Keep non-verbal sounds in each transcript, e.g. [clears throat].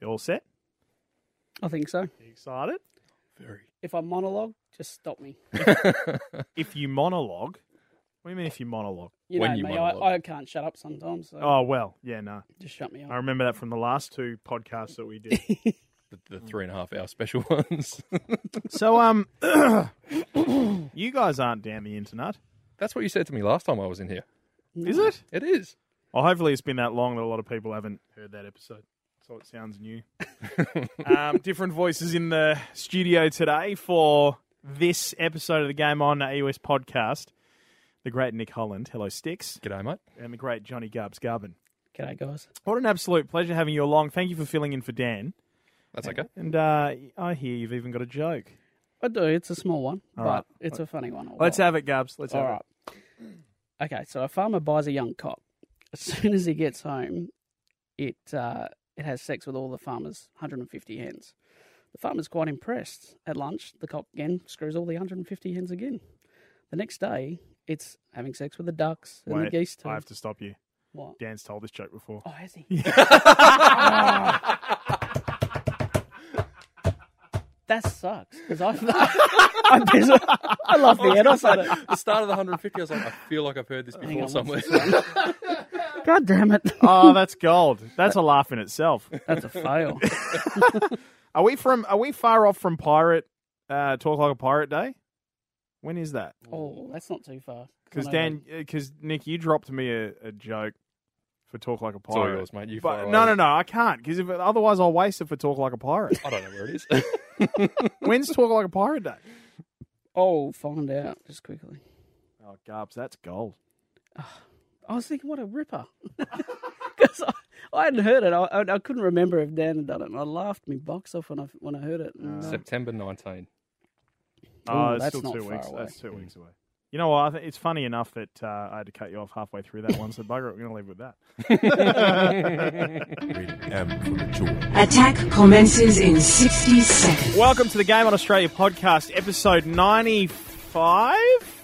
You all set? I think so. You excited? Very. If I monologue, just stop me. [laughs] If you monologue, what do you mean if you monologue? You When know you me, monologue. I, I can't shut up sometimes, so Oh well, yeah, no. just shut me up. I up. remember that from the last two podcasts that we did. [laughs] The, the three and a half hour special ones. [laughs] so um, [coughs] you guys aren't down the internet, That's what you said to me last time I was in here. is it? It is. Well, hopefully it's been that long that a lot of people haven't heard that episode, so it sounds new. [laughs] um, different voices in the studio today for this episode of the Game On AUS podcast. The great Nick Holland, hello Stix, G'day, mate. and the great Johnny Garbs Garbin. G'day, guys. What an absolute pleasure having you along. Thank you for filling in for Dan. That's okay. And uh, I hear you've even got a joke. I do. It's a small one, All but right. it's a funny one. Let's have it, Garbs. Let's have All right. Okay, so a farmer buys a young cock. As soon as he gets home, it uh, it has sex with all the farmer's 150 hens. The farmer's quite impressed. At lunch, the cock again screws all the 150 hens again. The next day, it's having sex with the ducks it. and the geese too. I have to stop you. What? Dan's told this joke before. Oh, has he? [laughs] That sucks because I, [laughs] I'm. I love the end. off on it. the start of the 150, I was like, I feel like I've heard this before on, somewhere. [laughs] what's this one? God damn it! [laughs] oh, that's gold. That's a laugh in itself. That's a fail. [laughs] Are we from? Are we far off from pirate? Uh, Talk like a pirate day. When is that? Oh, that's not too far. Because I know Dan, because Nick, you dropped me a, a joke for Talk like a It's all pirate. yours, mate. You But fire no, away. no, no, I can't because otherwise I'll waste it for Talk like a pirate. I don't know where it is. [laughs] When's Talk like a pirate day? that. Oh, find out just quickly. Oh, Garbs, that's gold. I was thinking, what a ripper. [laughs] Because I, I hadn't heard it. I, I, I couldn't remember if Dan had done it. And I laughed my box off when I when I heard it. And, uh, September 19. Oh, Ooh, that's still not two far weeks. away. That's two weeks away. You know what? I think it's funny enough that uh, I had to cut you off halfway through that one. So bugger it, we're going to leave it with that. Rated M for mature. Attack commences in 60 seconds. Welcome to the Game on Australia podcast, episode ninety-five.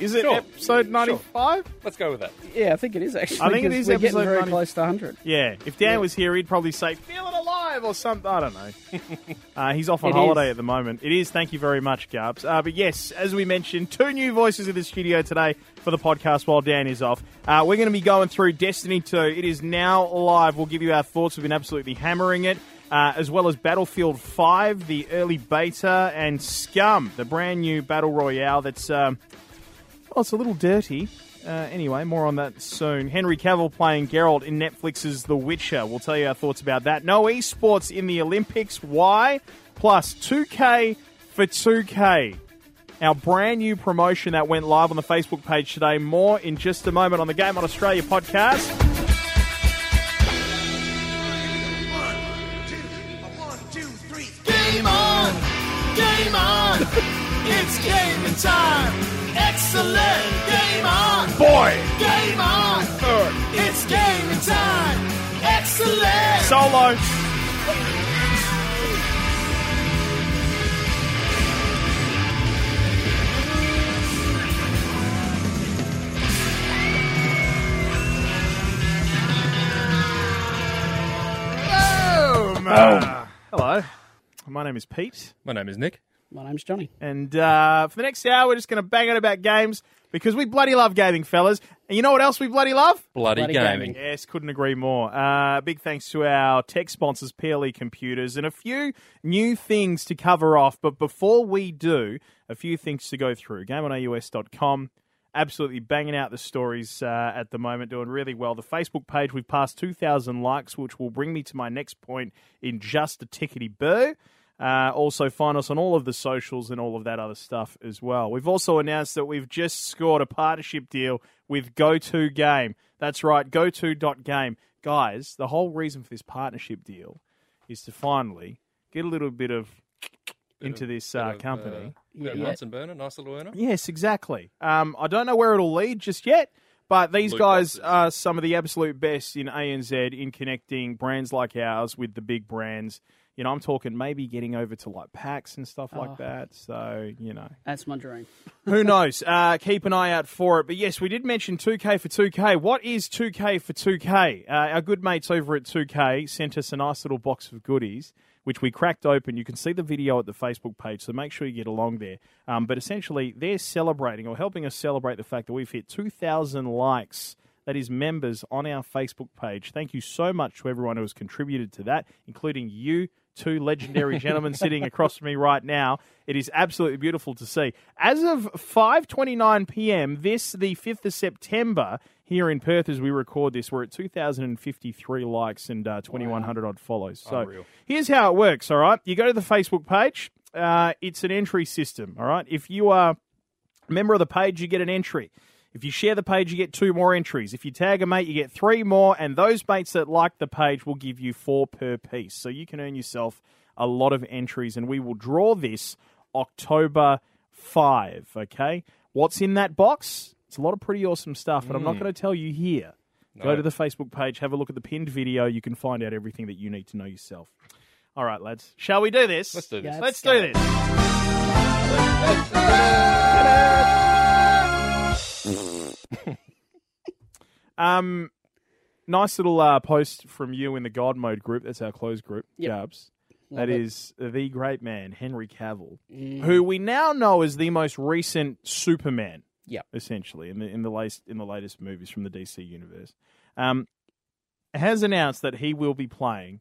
Is it Sure. episode ninety-five? Let's go with that. yeah, I think it is actually. I think it because is We're episode getting very 90. close to 100. Yeah. If Dan was here, he'd probably say "Feeling alive" or something. I don't know. [laughs] uh, he's off on It holiday is. at the moment. It is. Thank you very much, Garbs. Uh, but yes, as we mentioned, two new voices in the studio today for the podcast while Dan is off. Uh, we're going to be going through Destiny 2. It is now live. We'll give you our thoughts. We've been absolutely hammering it. Uh, as well as Battlefield 5, the early beta, and Scum, the brand new battle royale that's um, well, it's a little dirty. Uh, anyway, more on that soon. Henry Cavill playing Geralt in Netflix's The Witcher. We'll tell you our thoughts about that. No esports in the Olympics. Why? Plus 2K for 2K. Our brand new promotion that went live on the Facebook page today. More in just a moment on the Game on Australia podcast. Game on! Game on! [laughs] it's game time! Excellent! Game on! Boy! Game on! It's game time! Excellent! Solo. Boom. Uh, hello. My name is Pete. My name is Nick. My name's Johnny. And uh, for the next hour, we're just going to bang it about games because we bloody love gaming, fellas. And you know what else we bloody love? Bloody, Bloody gaming. gaming. Yes, couldn't agree more. Uh, big thanks to our tech sponsors, PLE Computers, and a few new things to cover off. But before we do, a few things to go through. GameOnAUS.com. Absolutely banging out the stories uh, at the moment, doing really well. The Facebook page, we've passed 2,000 likes, which will bring me to my next point in just a tickety boo. Uh, also, find us on all of the socials and all of that other stuff as well. We've also announced that we've just scored a partnership deal with GoTo Game. That's right, GoTo.game. Guys, the whole reason for this partnership deal is to finally get a little bit of into this uh, of, company. Uh, bit of Yeah. Bunsen burner, nice little earner. Yes, exactly. Um, I don't know where it'll lead just yet, but these Loot guys boxes. are some of the absolute best in ANZ in connecting brands like ours with the big brands. You know, I'm talking maybe getting over to like PAX and stuff like Oh. that. So, you know, That's my dream. [laughs] who knows? Uh, keep an eye out for it. But yes, we did mention 2K for 2K. What is 2K for 2K? Uh, our good mates over at 2K sent us a nice little box of goodies, which we cracked open. You can see the video at the Facebook page, so make sure you get along there. Um, but essentially, they're celebrating or helping us celebrate the fact that we've hit 2,000 likes. That is members on our Facebook page. Thank you so much to everyone who has contributed to that, including you, two legendary gentlemen sitting across from me right now. It is absolutely beautiful to see. As of 5:29 p.m. this the 5th of September here in Perth as we record this, we're at 2053 likes and uh, 2100 odd follows. So Unreal. here's how it works, all right? You go to the Facebook page. Uh, it's an entry system, all right? If you are a member of the page, you get an entry. If you share the page, you get two more entries. If you tag a mate, you get three more, and those mates that like the page will give you four per piece. So you can earn yourself a lot of entries, and we will draw this October 5, okay? What's in that box? It's a lot of pretty awesome stuff, but I'm not mm. going to tell you here. Go to the Facebook page, have a look at the pinned video. You can find out everything that you need to know yourself. All right, lads. Shall we do this? Let's do this. Yeah. Let's Let's do this. [laughs] Um, nice little uh, post from you in the God Mode group. That's our closed group, Yep. Garbs. That it. is the great man, Henry Cavill, Mm. who we now know as the most recent Superman. Yep. essentially in the in the latest in the latest movies from the DC universe, um, has announced that he will be playing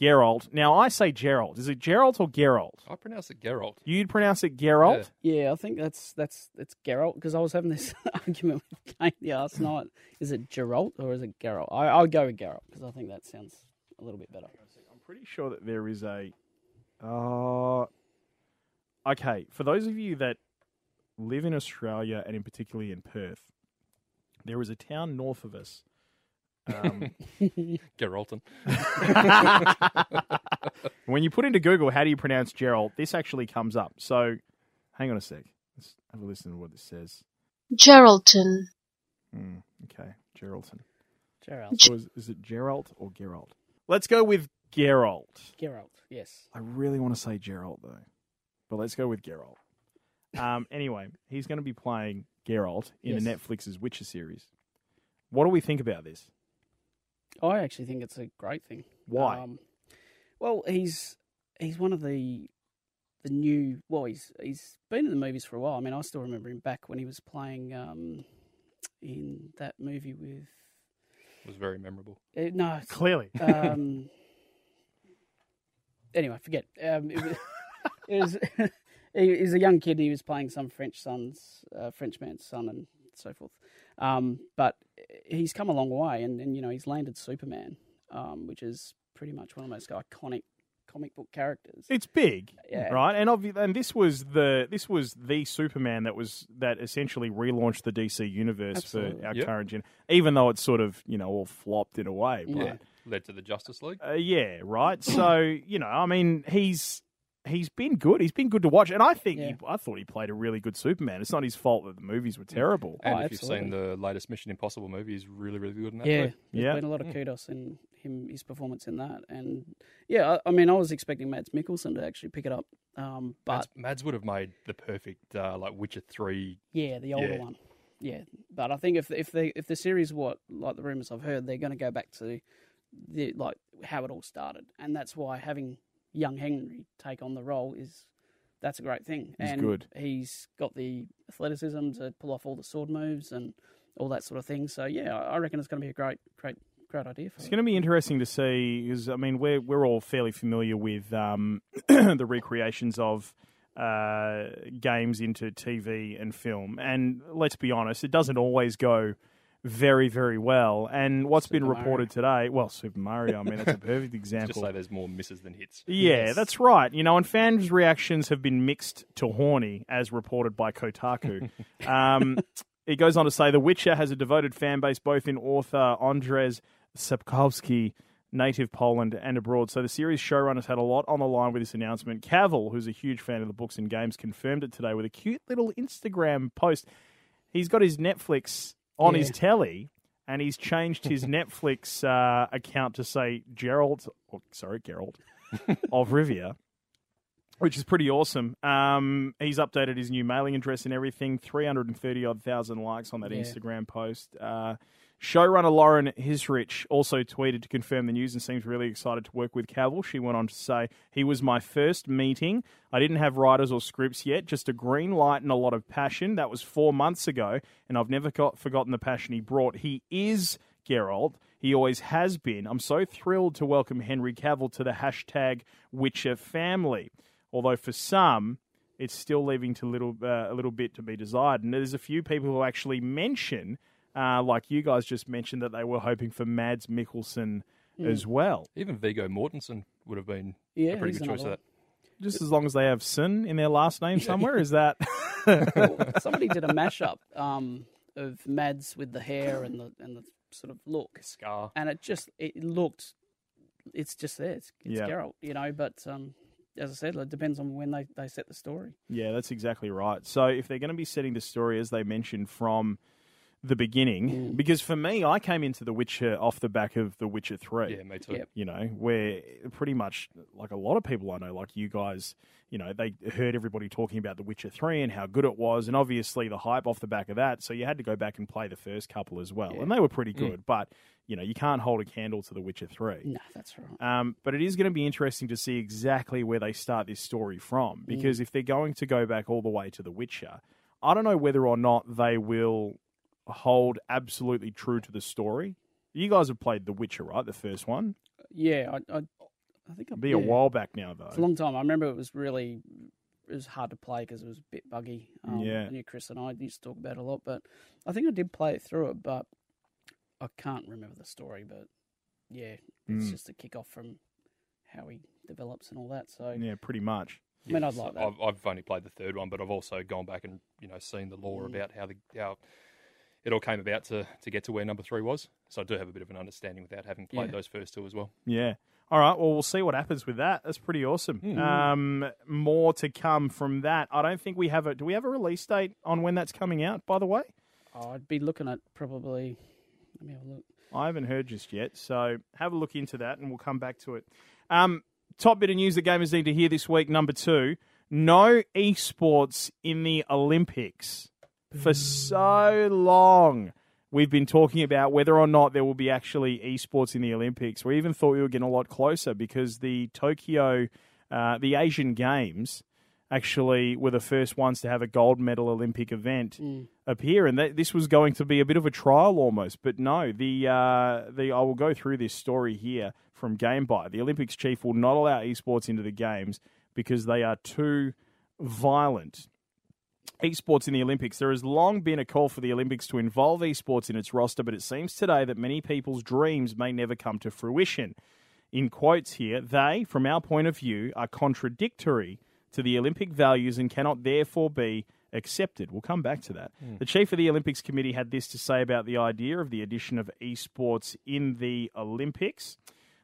Geralt. Now I say Gerald. Is it Gerald or Geralt? I pronounce it Geralt. You'd pronounce it Geralt. Yeah, I think that's that's it's Geralt because I was having this [laughs] argument with Kate the last night. Is it Geralt or is it Geralt? I, I'll go with Geralt because I think that sounds a little bit better. I'm pretty sure that there is a. Uh, okay, for those of you that live in Australia and in particularly in Perth, there is a town north of us. Um, [laughs] Geralton. [laughs] when you put into Google, how do you pronounce Gerald? This actually comes up. So, hang on a sec. Let's have a listen to what this says. Geraldton. Hmm, okay, Geraldton. Geralt. So is, is it Gerald or Gerald? Let's go with Gerald. Geralt. Yes. I really want to say Gerald though, but let's go with Geralt. Um, [laughs] anyway, he's going to be playing Geralt in the Netflix's Witcher series. What do we think about this? I actually think it's a great thing. Why? Um, well, he's he's one of the the new. Well, he's he's been in the movies for a while. I mean, I still remember him back when he was playing um, in that movie with. was very memorable. Uh, no, Clearly, um, [laughs] anyway, forget. Um, it was, [laughs] it was [laughs] he, he's a young kid. He was playing some French son's uh, French man's son and so forth. Um, but he's come a long way, and, and you know he's landed Superman, um, which is pretty much one of the most iconic comic book characters. it's big, Yeah. right? And obvi- and this was the this was the Superman that was that essentially relaunched the DC universe Absolutely. for our Yep. current gen. Even though it's sort of you know all flopped in a way, but Yeah. Led to the Justice League. Uh, yeah, right. So you know, I mean, he's he's been good. He's been good to watch, and I think Yeah. he, I thought he played a really good Superman. It's not his fault that the movies were terrible. And Oh, if you've seen the latest Mission Impossible movie, he's really, really good in that. Yeah, too. there's Yeah. been a lot of kudos in him, his performance in that, and yeah, I, I mean, I was expecting Mads Mikkelsen to actually pick it up, um, but Mads, Mads would have made the perfect uh, like Witcher three. Yeah, the older Yeah. one. Yeah, but I think if if they if the series what like the rumors I've heard, they're going to go back to the like how it all started, and that's why having young Henry take on the role is that's a great thing. He's and good. He's got the athleticism to pull off all the sword moves and all that sort of thing. So yeah, I reckon it's going to be a great great great idea for It's it. going to be interesting to see because I mean we're we're all fairly familiar with um, [clears throat] the recreations of uh, games into TV and film, and let's be honest, it doesn't always go very very well. And what's been Super Mario. reported today, well, Super Mario, I mean that's a [laughs] perfect example. Just example. say there's more misses than hits. Yeah, Yes. that's right. You know, and fans' reactions have been mixed to horny, as reported by Kotaku. [laughs] um, it goes on to say The Witcher has a devoted fan base both in author Andrzej Sapkowski, native Poland, and abroad. So the series showrunners had a lot on the line with this announcement. Cavill, who's a huge fan of the books and games, confirmed it today with a cute little Instagram post. He's got his Netflix on his telly. and he's changed his [laughs] Netflix uh, account to say Gerald, or, sorry, Gerald [laughs] of Rivia, which is pretty awesome. Um, he's updated his new mailing address and everything. Three hundred and thirty odd thousand likes on that Yeah. Instagram post. Uh, Showrunner Lauren Hissrich also tweeted to confirm the news and seems really excited to work with Cavill. She went on to say, He was my first meeting. I didn't have writers or scripts yet, just a green light and a lot of passion. That was four months ago, and I've never got, forgotten the passion he brought. He is Geralt. He always has been. I'm so thrilled to welcome Henry Cavill to the hashtag Witcher family. Although for some, it's still leaving to little uh, a little bit to be desired. And there's a few people who actually mention, uh, like you guys just mentioned, that they were hoping for Mads Mikkelsen as well. Even Viggo Mortensen would have been Yeah, a pretty good choice of that. [laughs] Just as long as they have Sin in their last name somewhere, is that? Well, [laughs] somebody did a mashup um, of Mads with the hair and the and the sort of look, Scar. and it just it looked, it's just there. It's, it's Yeah. Geralt, you know. But um, as I said, it depends on when they, they set the story. Yeah, that's exactly right. So if they're going to be setting the story, as they mentioned from the beginning, mm. because for me, I came into The Witcher off the back of The Witcher 3. Yeah, me too. Yep. you know, where pretty much like a lot of people I know, like you guys, you know, they heard everybody talking about The Witcher 3 and how good it was, and obviously the hype off the back of that. So you had to go back and play the first couple as well, and they were pretty mm. good, but, you know, you can't hold a candle to The Witcher 3. No, that's right. Um, but it is going to be interesting to see exactly where they start this story from, mm. because if they're going to go back all the way to The Witcher, I don't know whether or not they will hold absolutely true to the story. You guys have played The Witcher, right? The first one. Yeah, I, I, I think It'll be yeah. a while back now, though. It's a long time. I remember it was really it was hard to play because it was a bit buggy. Um, Yeah. I knew Chris and I used to talk about it a lot, but I think I did play it through it, but I can't remember the story. But yeah, it's Mm. just a kick off from how he develops and all that. So Yeah, pretty much. I mean, I'd like that. I've, I've only played the third one, but I've also gone back and you know seen the lore Mm. about how the how it all came about to to get to where number three was. So I do have a bit of an understanding without having played Yeah. those first two as well. Yeah. All right. Well, we'll see what happens with that. That's pretty awesome. Um, more to come from that. I don't think we have a. Do we have a release date on when that's coming out? By the way, Oh, I'd be looking at probably. Let me have a look. I haven't heard just yet. So have a look into that, and we'll come back to it. Um, top bit of news that gamers need to hear this week. Number two: no esports in the Olympics. For so long, we've been talking about whether or not there will be actually esports in the Olympics. We even thought we were getting a lot closer because the Tokyo, uh, the Asian Games, actually were the first ones to have a gold medal Olympic event appear, and that, this was going to be a bit of a trial almost. But no, the uh, the I will go through this story here from GameByte. The Olympics chief will not allow esports into the games because they are too violent esports in the Olympics. There has long been a call for the Olympics to involve esports in its roster, but it seems today that many people's dreams may never come to fruition. In quotes here, they, from our point of view, are contradictory to the Olympic values and cannot therefore be accepted. We'll come back to that. Hmm. The chief of the Olympics committee had this to say about the idea of the addition of esports in the Olympics.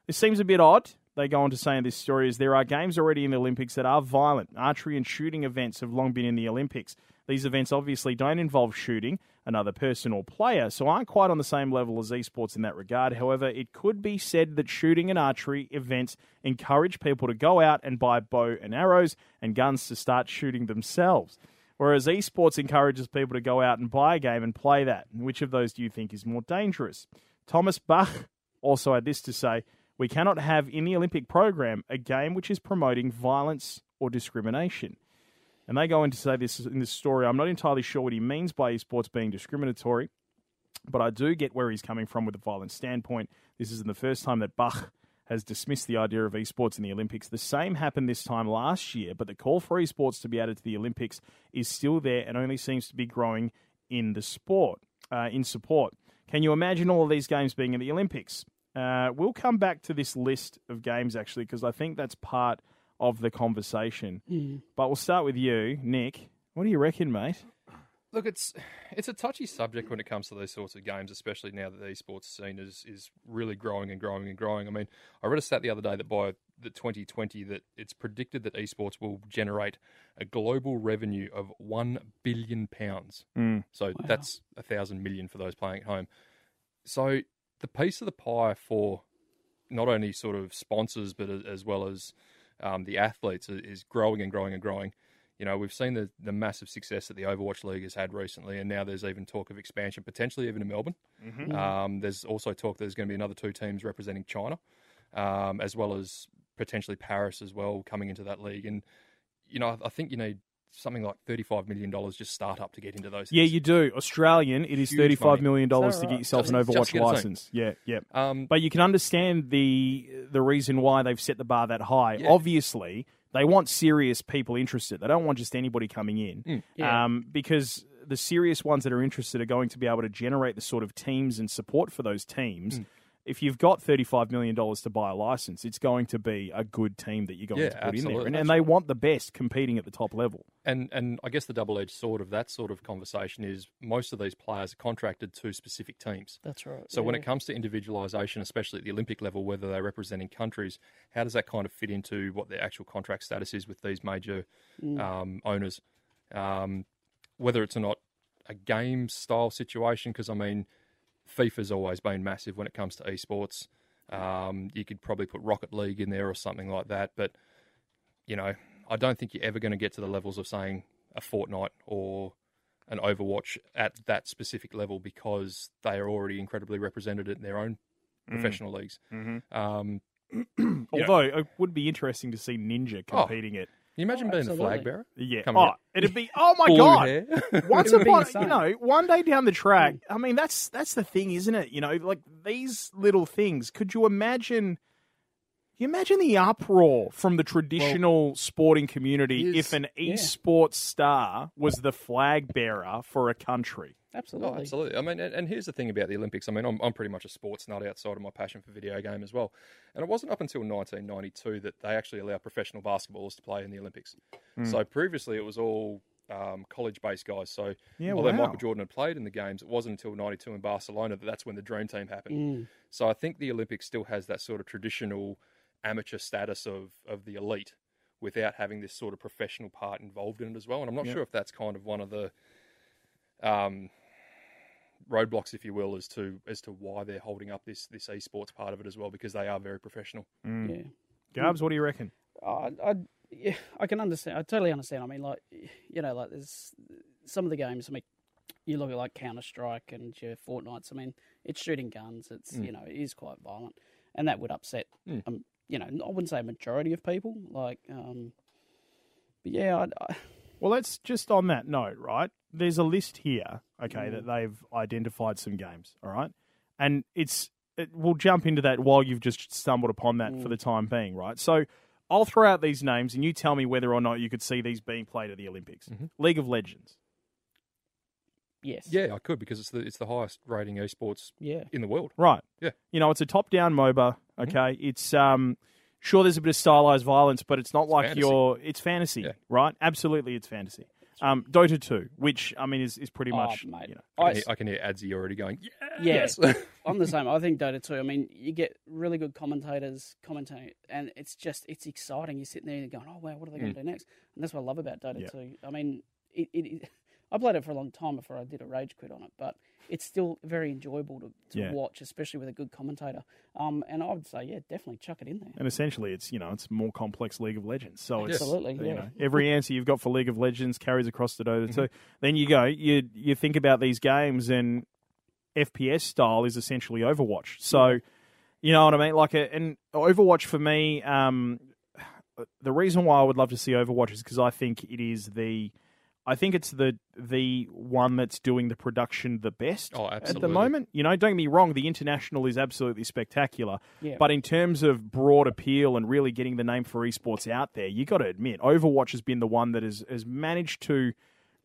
This seems a bit odd. They go on to say in this story is there are games already in the Olympics that are violent. Archery and shooting events have long been in the Olympics. These events obviously don't involve shooting another person or player, so aren't quite on the same level as esports in that regard. However, it could be said that shooting and archery events encourage people to go out and buy bow and arrows and guns to start shooting themselves. Whereas esports encourages people to go out and buy a game and play that. Which of those do you think is more dangerous? Thomas Bach also had this to say We cannot have in the Olympic program a game which is promoting violence or discrimination. And they go on to say this in this story. I'm not entirely sure what he means by esports being discriminatory, but I do get where he's coming from with a violent standpoint. This isn't the first time that Bach has dismissed the idea of esports in the Olympics. The same happened this time last year, but the call for esports to be added to the Olympics is still there and only seems to be growing in the sport, uh, in support. Can you imagine all of these games being in the Olympics? Uh, we'll come back to this list of games actually, because I think that's part of the conversation. But we'll start with you, Nick. What do you reckon, mate? Look, it's it's a touchy subject when it comes to these sorts of games, especially now that the esports scene is is really growing and growing and growing. I mean, I read a stat the other day that by the 2020 that it's predicted that esports will generate a global revenue of one billion pounds. So that's a thousand million for those playing at home. So the piece of the pie for not only sort of sponsors, but as, well as um, the athletes is- growing and growing and growing. You know, we've seen the, the massive success that the Overwatch League has had recently, and now there's even talk of expansion, potentially even in Melbourne. Um, there's also talk that there's going to be another two teams representing China, um, as well as potentially Paris as well coming into that league. And you know, I, I think you need something like thirty-five million dollars just start up to get into those. Yeah, you do. Australian, it is Huge thirty-five money. million dollars to that get yourself an Just- just Overwatch to get a team. license. Yeah, yeah. Um, But you can understand the the reason why they've set the bar that high. Yeah. Obviously, they want serious people interested. They don't want just anybody coming in. Mm. Yeah. Um, because the serious ones that are interested are going to be able to generate the sort of teams and support for those teams. Mm. If you've got $35 million to buy a license, it's going to be a good team that you're going Yeah, to put in there. And, and they want the best competing at the top level. And and I guess the double edged sword of that sort of conversation is most of these players are contracted to specific teams. That's right. So when it comes to individualisation, especially at the Olympic level, whether they're representing countries, how does that kind of fit into what their actual contract status is with these major um, owners? Um, whether it's or not a game style situation, because I mean, FIFA's always been massive when it comes to esports. Um, you could probably put Rocket League in there or something like that, but you know, I don't think you're ever going to get to the levels of saying a Fortnite or an Overwatch at that specific level because they are already incredibly represented in their own professional leagues. Um, [clears throat] Although it would be interesting to see Ninja Oh, competing it. Can you imagine Oh, being the flag bearer? Yeah. Coming Oh, out. it'd be, oh my [laughs] God. hair. Once It would be upon, you know, one day down the track. Hmm. I mean, that's that's the thing, isn't it? You know, like these little things. Could you imagine? You imagine the uproar from the traditional sporting community Here's- if an yeah. esports star was the flag bearer for a country. absolutely. Oh, absolutely. I mean, and, and here's the thing about the Olympics. I mean, I'm, I'm pretty much a sports nut outside of my passion for video game as well. And it wasn't up until 1992 that they actually allowed professional basketballers to play in the Olympics. Hmm. So previously it was all um, college-based guys. So Yeah, although wow. Michael Jordan had played in the games, it wasn't until 92 in Barcelona that that's when the dream team happened. Mm. So I think the Olympics still has that sort of traditional amateur status of, of the elite without having this sort of professional part involved in it as well. And I'm not Yeah. sure if that's kind of one of the um, roadblocks, if you will, as to as to why they're holding up this this esports part of it as well, because they are very professional. Yeah. Garbs, what do you reckon? Oh, I, I, yeah, I can understand. I totally understand. I mean, like, you know, like there's some of the games. I mean, you look at like Counter Strike and your Fortnites. I mean, it's shooting guns. It's you know, it is quite violent, and that would upset. Mm. Um, you know, I wouldn't say a majority of people. Like, um, but yeah, I, I, Well, let's just on that note, right? There's a list here, okay, Mm. that they've identified some games, all right, and it's it, we'll jump into that while you've just stumbled upon that Mm. for the time being, right? So I'll throw out these names, and you tell me whether or not you could see these being played at the Olympics. Mhm. League of Legends, yes, Yeah, I could because it's the it's the highest rating esports yeah, in the world. right? Yeah. you know, it's a top-down MOBA. Mm-hmm. Okay, it's um. Sure, there's a bit of stylized violence, but it's not like fantasy. you're. It's fantasy, Yeah. right? Absolutely, it's fantasy. Um, Dota 2, which I mean is, is pretty Oh, much mate. you know, I I, can, hear, I can hear Adzi already going. Yeah, Yes. [laughs] yes. I'm the same. I think Dota 2. I mean, you get really good commentators commentating, and it's just it's exciting. You're sitting there going, "Oh wow, what are they going to do next?" And that's what I love about Dota Yeah. 2. I mean, it, it, it- I played it for a long time before I did a rage quit on it, but it's still very enjoyable to, to Yeah. watch, especially with a good commentator. Um, and I would say, yeah, definitely chuck it in there. And essentially, it's you know it's more complex League of Legends. So it's Absolutely, you yeah. know every [laughs] answer you've got for League of Legends carries across to Dota Mm-hmm. 2. Then you go you you think about these games and FPS style is essentially Overwatch. So you know what I mean. Like a, and Overwatch for me, um, the reason why I would love to see Overwatch is because I think it is the I think it's the the one that's doing the production the best Oh, at the moment. You know, don't get me wrong, the international is absolutely spectacular. Yeah. But in terms of broad appeal and really getting the name for esports out there, you got to admit, Overwatch has been the one that has, has managed to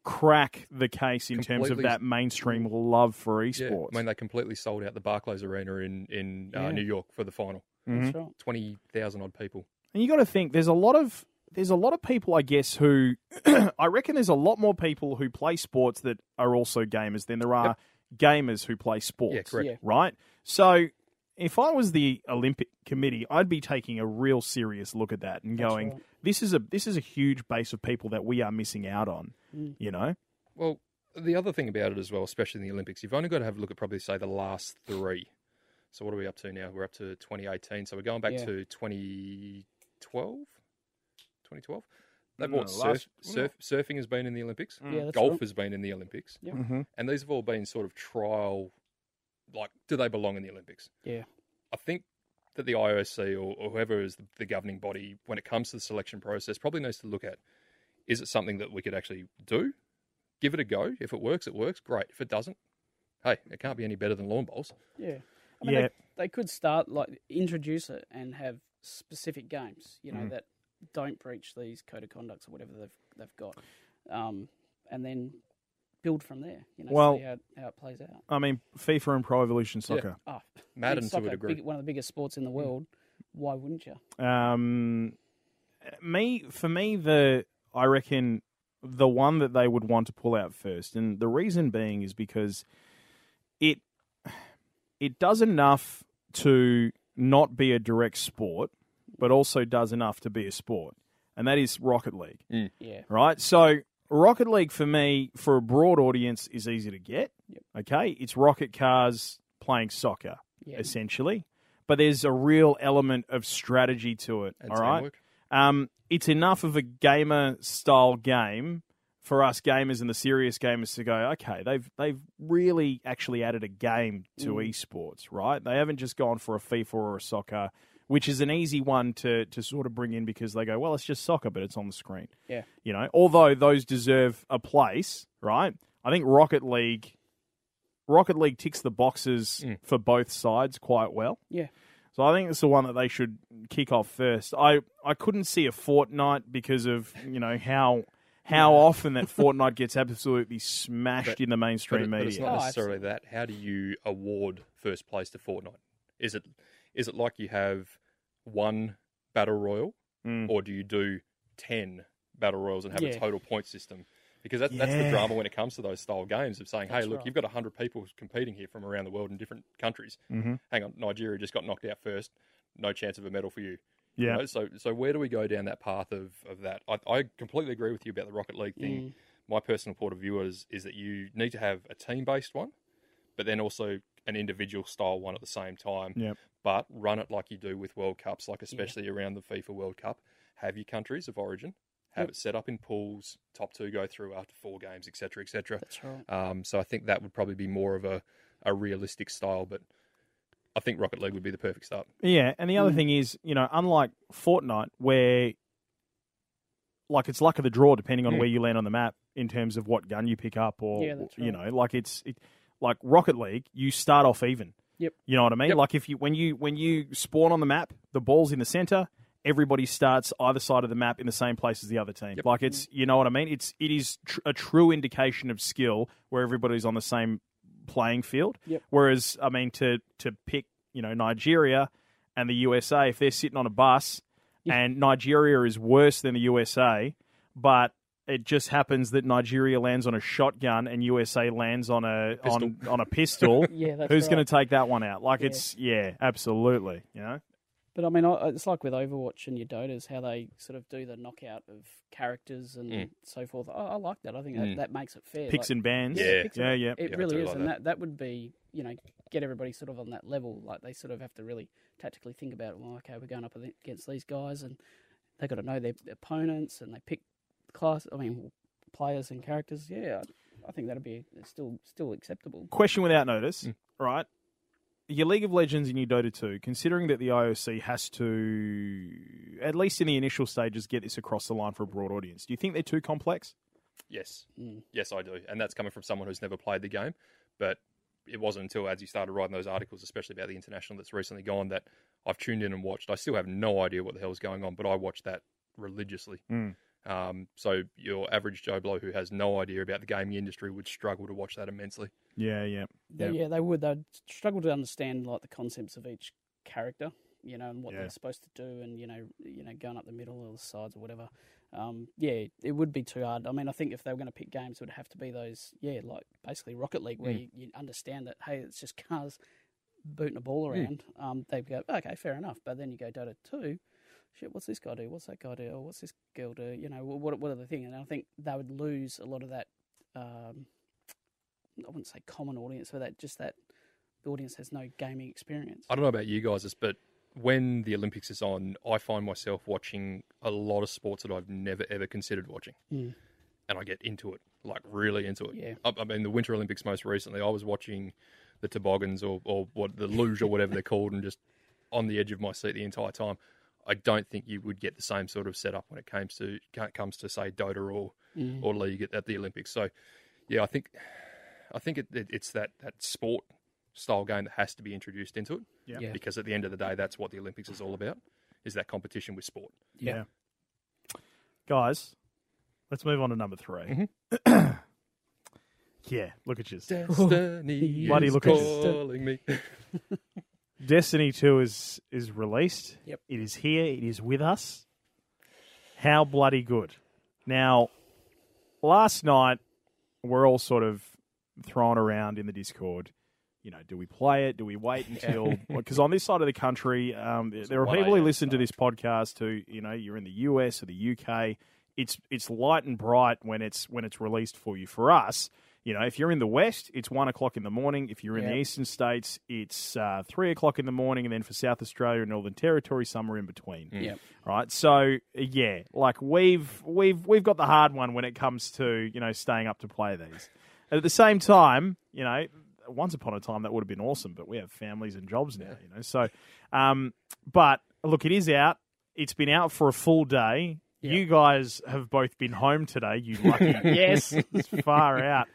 crack the case in terms of that mainstream love for Yeah, esports. I mean, they completely sold out the Barclays Arena in in uh, Yeah. New York for the final. Mm-hmm. Twenty thousand odd people. And you got to think there's a lot of there's a lot of people, I guess, who [clears throat] I reckon there's a lot more people who play sports that are also gamers than there are gamers who play sports. Yeah, correct. Yeah. Right. So if I was the Olympic Committee, I'd be taking a real serious look at that and That's going, right. this is a this is a huge base of people that we are missing out on. Mm. You know. Well, the other thing about it as well, especially in the Olympics, you've only got to have a look at probably say the last three. So what are we up to now? We're up to 2018. So we're going back Yeah. to 2012. 2012. They No, brought surf, last- surf, surfing has been in the Olympics. Yeah, that's Golf right. has been in the Olympics, Yep. Mm-hmm. and these have all been sort of trial. Like, do they belong in the Olympics? Yeah. I think that the IOC or, or whoever is the, the governing body, when it comes to the selection process, probably needs to look at: is it something that we could actually do? Give it a go. If it works, it works. Great. If it doesn't, hey, it can't be any better than lawn bowls. Yeah. I mean, Yeah. They, they could start like introduce it and have specific games, you know, Mm. that don't breach these code of conducts or whatever they've they've got, um, and then build from there. You know, Well- see how, how it plays out. I mean, FIFA and Pro Evolution Yeah. Soccer. Oh, Madden big to a degree. big, one of the biggest sports in the world. Why wouldn't you? Um, me for me, the I reckon the one that they would want to pull out first, and the reason being is because it it does enough to not be a direct sport, but also does enough to be a sport, and that is Rocket League. Yeah. right? So Rocket League for me, for a broad audience, is easy to get. Yep. Okay, it's rocket cars playing soccer Yeah. essentially, but there's a real element of strategy to it. And all right, teamwork. um, it's enough of a gamer style game for us gamers and the serious gamers to go, okay, they've they've really actually added a game to Mm. esports, right? They haven't just gone for a FIFA or a soccer, which is an easy one to to sort of bring in because they go, well, it's just soccer, but it's on the screen. Yeah. You know, although those deserve a place, right? I think Rocket League Rocket League ticks the boxes Mm. for both sides quite well. Yeah. So I think it's the one that they should kick off first. I, I couldn't see a Fortnite because of you know how how often that [laughs] Fortnite gets absolutely smashed But- in the But, mainstream it- but it's not Oh, necessarily that. How do you award first place to Fortnite? Is it is it like you have one battle royal, Mm. or do you do ten battle royals and have Yeah. a total point system? Because that, that's the drama when it comes to those style games of saying, "Hey, look, right. you've got hundred people competing here from around the world in different countries. Mhm. Hang on, Nigeria just got knocked out first. No chance of a medal for you. You Yeah. know, so so where do we go down that path of, of that? I, I completely agree with you about the Rocket League thing. Mm. My personal point of view is is that you need to have a team based one, but then also an individual style one at the same time. Yep. But run it like you do with World Cups, like especially around the FIFA World Cup. Have your countries of origin, have Yep. it set up in pools, top two go through after four games, etc., etc. That's right. Um, so I think that would probably be more of a, a realistic style, but I think Rocket League would be the perfect start. Yeah, and the other Mm. thing is, you know, unlike Fortnite, where like it's luck of the draw depending on Mm. where you land on the map in terms of what gun you pick up, or Yeah, that's you know, like it's it, like Rocket League, you start off even. Yep. You know what I mean? Yep. Like if you when you when you spawn on the map, the ball's in the center. Everybody starts either side of the map in the same place as the other team. Yep. Like it's you know what I mean. It's it is tr- a true indication of skill where everybody's on the same playing field. Yep. Whereas I mean to to pick you know Nigeria and the USA if they're sitting on a bus and Nigeria is worse than the USA, but it just happens that Nigeria lands on a shotgun and USA lands on a on, on a pistol. [laughs] Yeah, that's Who's right. going to take that one out? Like Yeah. it's yeah, absolutely. You know, But I mean, it's like with Overwatch and your Dotas, how they sort of do the knockout of characters and Mm. so forth. I, I like that. I think that, Mm. that makes it fair. picks Like, and bans. Yeah. picks yeah, and- yeah. It Yeah, really is, like and that. that. that would be you know get everybody sort of on that level. Like they sort of have to really tactically think about, well, okay, we're going up against these guys, and they got to know their opponents, and they pick class. I mean, players and characters. Yeah, I, I think that'd be still still acceptable. Question without notice, Mm. right? Your League of Legends and your Dota 2, considering that the IOC has to, at least in the initial stages, get this across the line for a broad audience, do you think they're too complex? Yes, Mm. yes, I do, and that's coming from someone who's never played the game. But it wasn't until as you started writing those articles, especially about the international that's recently gone, that I've tuned in and watched. I still have no idea what the hell's going on, but I watched that religiously. Mm. Um, so your average Joe Blow who has no idea about the gaming industry would struggle to watch that immensely. Yeah, yeah. They- Yeah. yeah, they would. They'd struggle to understand like the concepts of each character, you know, and what Yeah. they're supposed to do, and you know, you know, going up the middle or the sides or whatever. Um, yeah, it would be too hard. I mean, I think if they were going to pick games, it would have to be those, yeah, like basically Rocket League, where you, you understand that hey, it's just cars booting a ball around. Um, they go, okay, fair enough. But then you go Dota two. Shit, what's this guy do? What's that guy do? Or what's this girl do? You know, what what are the thing? And I think they would lose a lot of that um, I wouldn't say common audience, but that just that the audience has no gaming experience. I don't know about you guys, but when the Olympics is on, I find myself watching a lot of sports that I've never ever considered watching, Mm. and I get into it, like really into it. Yeah. I, I mean, the Winter Olympics most recently, I was watching the toboggans or, or what the luge or whatever they're called, and just on the edge of my seat the entire time. I don't think you would get the same sort of setup when it comes to comes to say Dota or Mm. or league at, at the Olympics. So, yeah, I think I think it, it, it's that that sport style game that has to be introduced into it. Yeah. Yeah. Because at the end of the day, that's what the Olympics is all about: is that competition with sport. Yeah. Guys, let's move on to number 3 Mm-hmm. [coughs] yeah, look at you. Destiny Bloody is look at- calling me. [laughs] Destiny 2 is is released. Yep. It is here. It is with us. How bloody good. Now, last night, we're all sort of thrown around in the Discord. You know, do we play it? Do we wait until? [laughs] Because on this side of the country, um, there are people who listen to this podcast who, you know, you're in the US or the UK. It's it's light and bright when it's when it's released for you. For us, you know, if you're in the West, it's one o'clock in the morning. If you're in the Eastern states, it's uh, three o'clock in the morning, and then for South Australia and Northern Territory, somewhere in between. Yep. Right. So yeah, like we've we've we've got the hard one when it comes to you know staying up to play these. At the same time, you know, once upon a time that would have been awesome, but we have families and jobs now. You know, so um, but look, it is out. It's been out for a full day. You guys have both been home today. You lucky. [laughs] yes, [laughs] it's far out.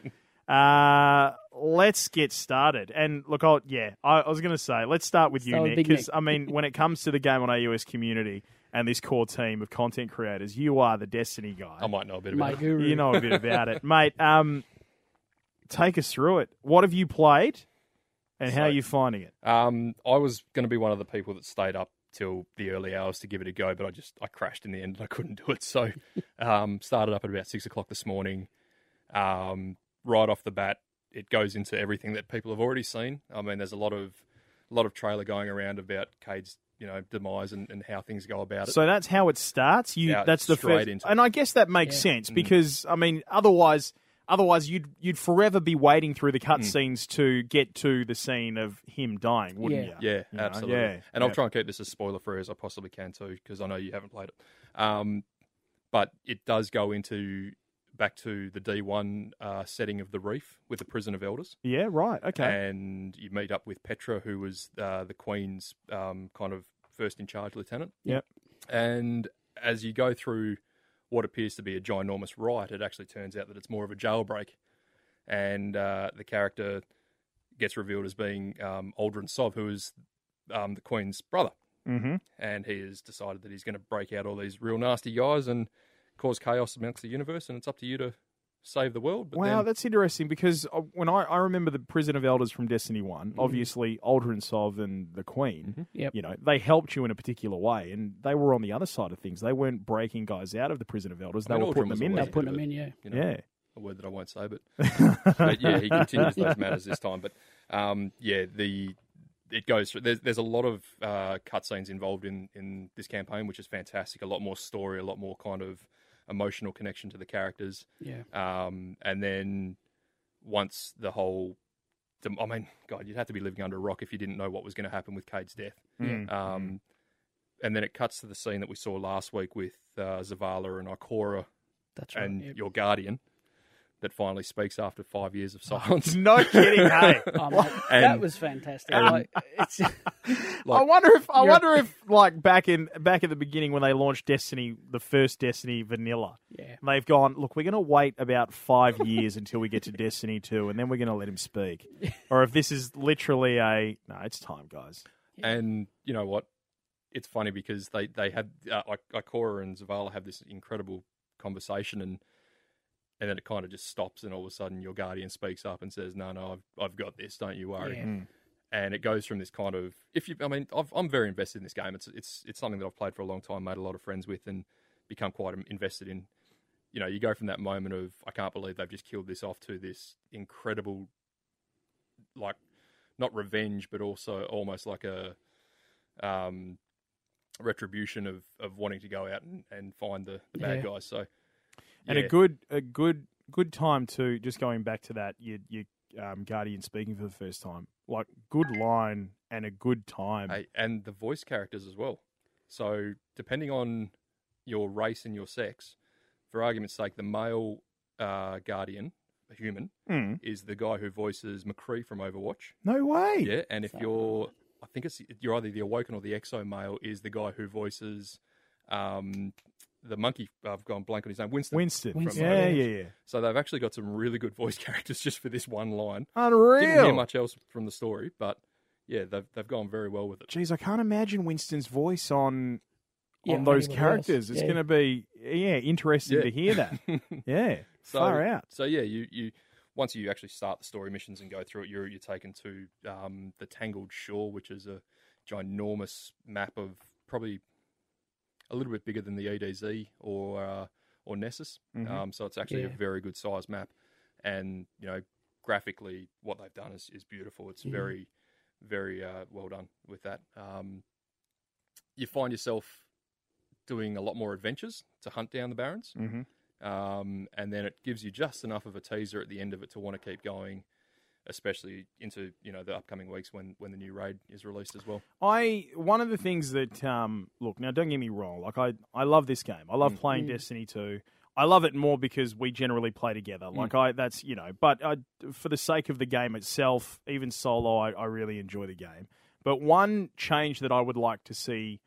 Uh, let's get started. And look, I'll, yeah, I, I was going to say, let's start with you, Start Nick, because I mean, when it comes to the game on AUS community and this core team of content creators, you are the Destiny guy. I might know a bit My about it. guru. You know a bit about it, mate. Um, take us through it. What have you played, and how are you finding it? Um, I was going to be one of the people that stayed up till the early hours to give it a go, but I just I crashed in the end and I couldn't do it. So, [laughs] um, started up at about six o'clock this morning. Um, right off the bat, it goes into everything that people have already seen. I mean, there's a lot of a lot of trailer going around about Cayde's you know demise and, and how things go about it. So that's how it starts. You Yeah, that's the first, into and I guess that makes Yeah. sense because I mean, otherwise, otherwise you'd you'd forever be waiting through the cutscenes to get to the scene of him dying, wouldn't Yeah. you? Yeah, You know, absolutely. yeah, and I'll try and keep this as spoiler free as I possibly can too, because I know you haven't played it. Um, but it does go into back to the D1 uh, setting of the reef with the prison of elders, Yeah, right. Okay. and you meet up with Petra, who was uh, the Queen's um, kind of first in charge lieutenant. Yep. And as you go through what appears to be a ginormous riot, it actually turns out that it's more of a jailbreak, and uh, the character gets revealed as being um, Uldren Sov, who is um, the Queen's brother, mm-hmm. and he has decided that he's going to break out all these real nasty guys and cause chaos amongst the universe, and it's up to you to save the world. But Wow, then, that's interesting because uh, when I, I remember the Prison of Elders from Destiny One, obviously Uldren Sov and the Queen, Yep. you know, they helped you in a particular way, and they were on the other side of things. They weren't breaking guys out of the Prison of Elders; I they mean, were putting them in. They're putting them in, yeah. you know, Yeah. a word that I won't say, but [laughs] but yeah, he continues those matters this time. But um, yeah, the it goes through. There's there's a lot of uh, cutscenes involved in in this campaign, which is fantastic. A lot more story, a lot more kind of emotional connection to the characters. Yeah. Um, and then once the whole, I mean, God, you'd have to be living under a rock if you didn't know what was going to happen with Cayde's death. Mm. Um, and then it cuts to the scene that we saw last week with uh, Zavala and Ikora That's right. and yep. your guardian that finally speaks after five years of silence. No kidding, [laughs] hey. Oh, mate, that And- was fantastic. and- Like, it's, [laughs] I wonder if I wonder if like back in back at the beginning when they launched Destiny, the first Destiny vanilla, yeah. they've gone, look, we're going to wait about five years until we get to Destiny two, and then we're going to let him speak. [laughs] Or if this is literally a no, it's time, guys. And you know what? It's funny because they they had uh, I- Ikora and Zavala have this incredible conversation, and and then it kind of just stops, and all of a sudden your guardian speaks up and says, "No, no, I've I've got this. Don't you worry." Yeah. Mm. And it goes from this kind of if you, I mean, I've, I'm very invested in this game. It's it's it's something that I've played for a long time, made a lot of friends with, and become quite invested in. You know, you go from that moment of I can't believe they've just killed this off to this incredible, like, not revenge, but also almost like a um, retribution of, of wanting to go out and, and find the, the bad Yeah. guys. So, And yeah. a good a good good time to just going back to that. You you um, Guardian speaking for the first time. Like good line and a good time. Hey, and the voice characters as well. So depending on your race and your sex, for argument's sake, the male uh, guardian, a human, Hmm. is the guy who voices McCree from Overwatch. No way. Yeah, and if So- you're, I think it's you're either the awoken or the exo male is the guy who voices um, the monkey. I've gone blank on his name. Winston. Winston. Winston. Yeah, yeah, yeah. So they've actually got some really good voice [laughs] characters just for this one line. Unreal. Didn't hear much else from the story, but yeah, they've they've gone very well with it. Jeez, I can't imagine Winston's voice on Yeah, on those characters. else. It's Yeah. going to be yeah interesting Yeah. to hear that. [laughs] yeah, So, far out. So yeah, you, you once you actually start the story missions and go through it, you're you're taken to um, the Tangled Shore, which is a ginormous map of probably a little bit bigger than the EDZ or uh, or Nessus. Mhm. Um, so it's actually a very good size map, and you know graphically what they've done is, is beautiful. It's Mhm. very very uh, well done with that. Um, you find yourself doing a lot more adventures to hunt down the barons hmm um, and then it gives you just enough of a teaser at the end of it to want to keep going, especially into you know the upcoming weeks when when the new raid is released as well. I one of the things that um, look now, don't get me wrong. Like I, I love this game. I love Mm. playing Mm. Destiny two. I love it more because we generally play together. Like I, that's you know. But I, for the sake of the game itself, even solo, I, I really enjoy the game. But one change that I would like to see,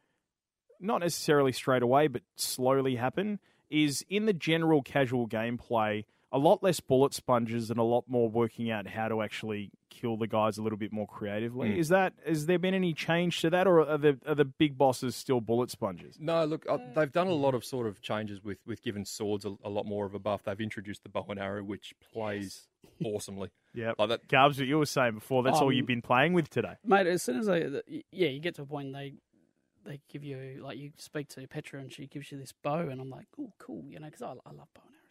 not necessarily straight away, but slowly happen, is in the general casual gameplay. A lot less bullet sponges and a lot more working out how to actually kill the guys a little bit more creatively. Mm. Is that has there been any change to that, or are the are the big bosses still bullet sponges? No, look, uh, they've done a lot of sort of changes with with giving swords a, a lot more of a buff. They've introduced the bow and arrow, which plays [laughs] awesomely. Yeah, Like that, Garbs, what you were saying before. That's all Um, you've been playing with today. mate. As soon as they, yeah, you get to a point they they give you like you speak to Petra and she gives you this bow, and I'm like, oh, cool, you know, because I, I love bow and arrows.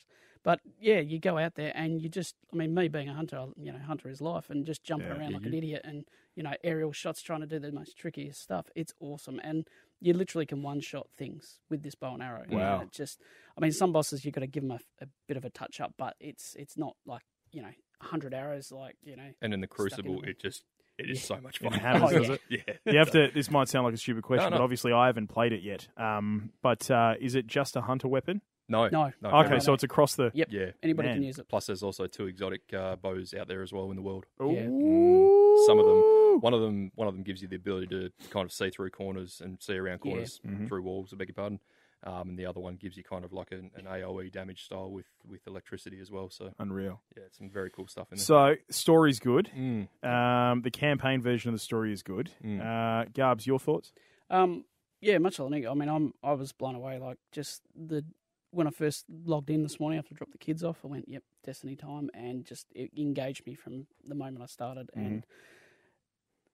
But yeah, you go out there and you just, I mean, me being a hunter, you know, hunter is life, and just jumping Yeah, around yeah, like an idiot, and you know, aerial shots trying to do the most trickiest stuff. It's awesome, and you literally can one shot things with this bow and arrow. you know, Wow. it just, I mean, some bosses you've got to give them a, a bit of a touch up, but it's it's not like you know, hundred arrows, like you know. and in the Stuck in Crucible, the- it just it is Yeah. so much It fun. hammers, Oh, does yeah. it? yeah, [laughs] You have to. This might sound like a stupid question, No, no. but obviously I haven't played it yet. Um, but uh, is it just a hunter weapon? No, No. no. Okay, no, so it's across the. Yep. yeah. Anybody Man. can use it. Plus, there's also two exotic uh, bows out there as well in the world. Yeah. Ooh. Some of them, one of them, one of them gives you the ability to kind of see through corners and see around Yeah. corners Mhm. through walls. I beg your pardon. Um, and the other one gives you kind of like an, an AOE damage style with with electricity as well. So Unreal. yeah, some very cool stuff in there. So story's good. Mm. Um, the campaign version of the story is good. Mm. Uh, Garbs, your thoughts? Um, yeah, much like Nick. I mean, I'm I was blown away. Like just the when I first logged in this morning after I dropped the kids off, I went, "Yep, Destiny time," and just it engaged me from the moment I started. And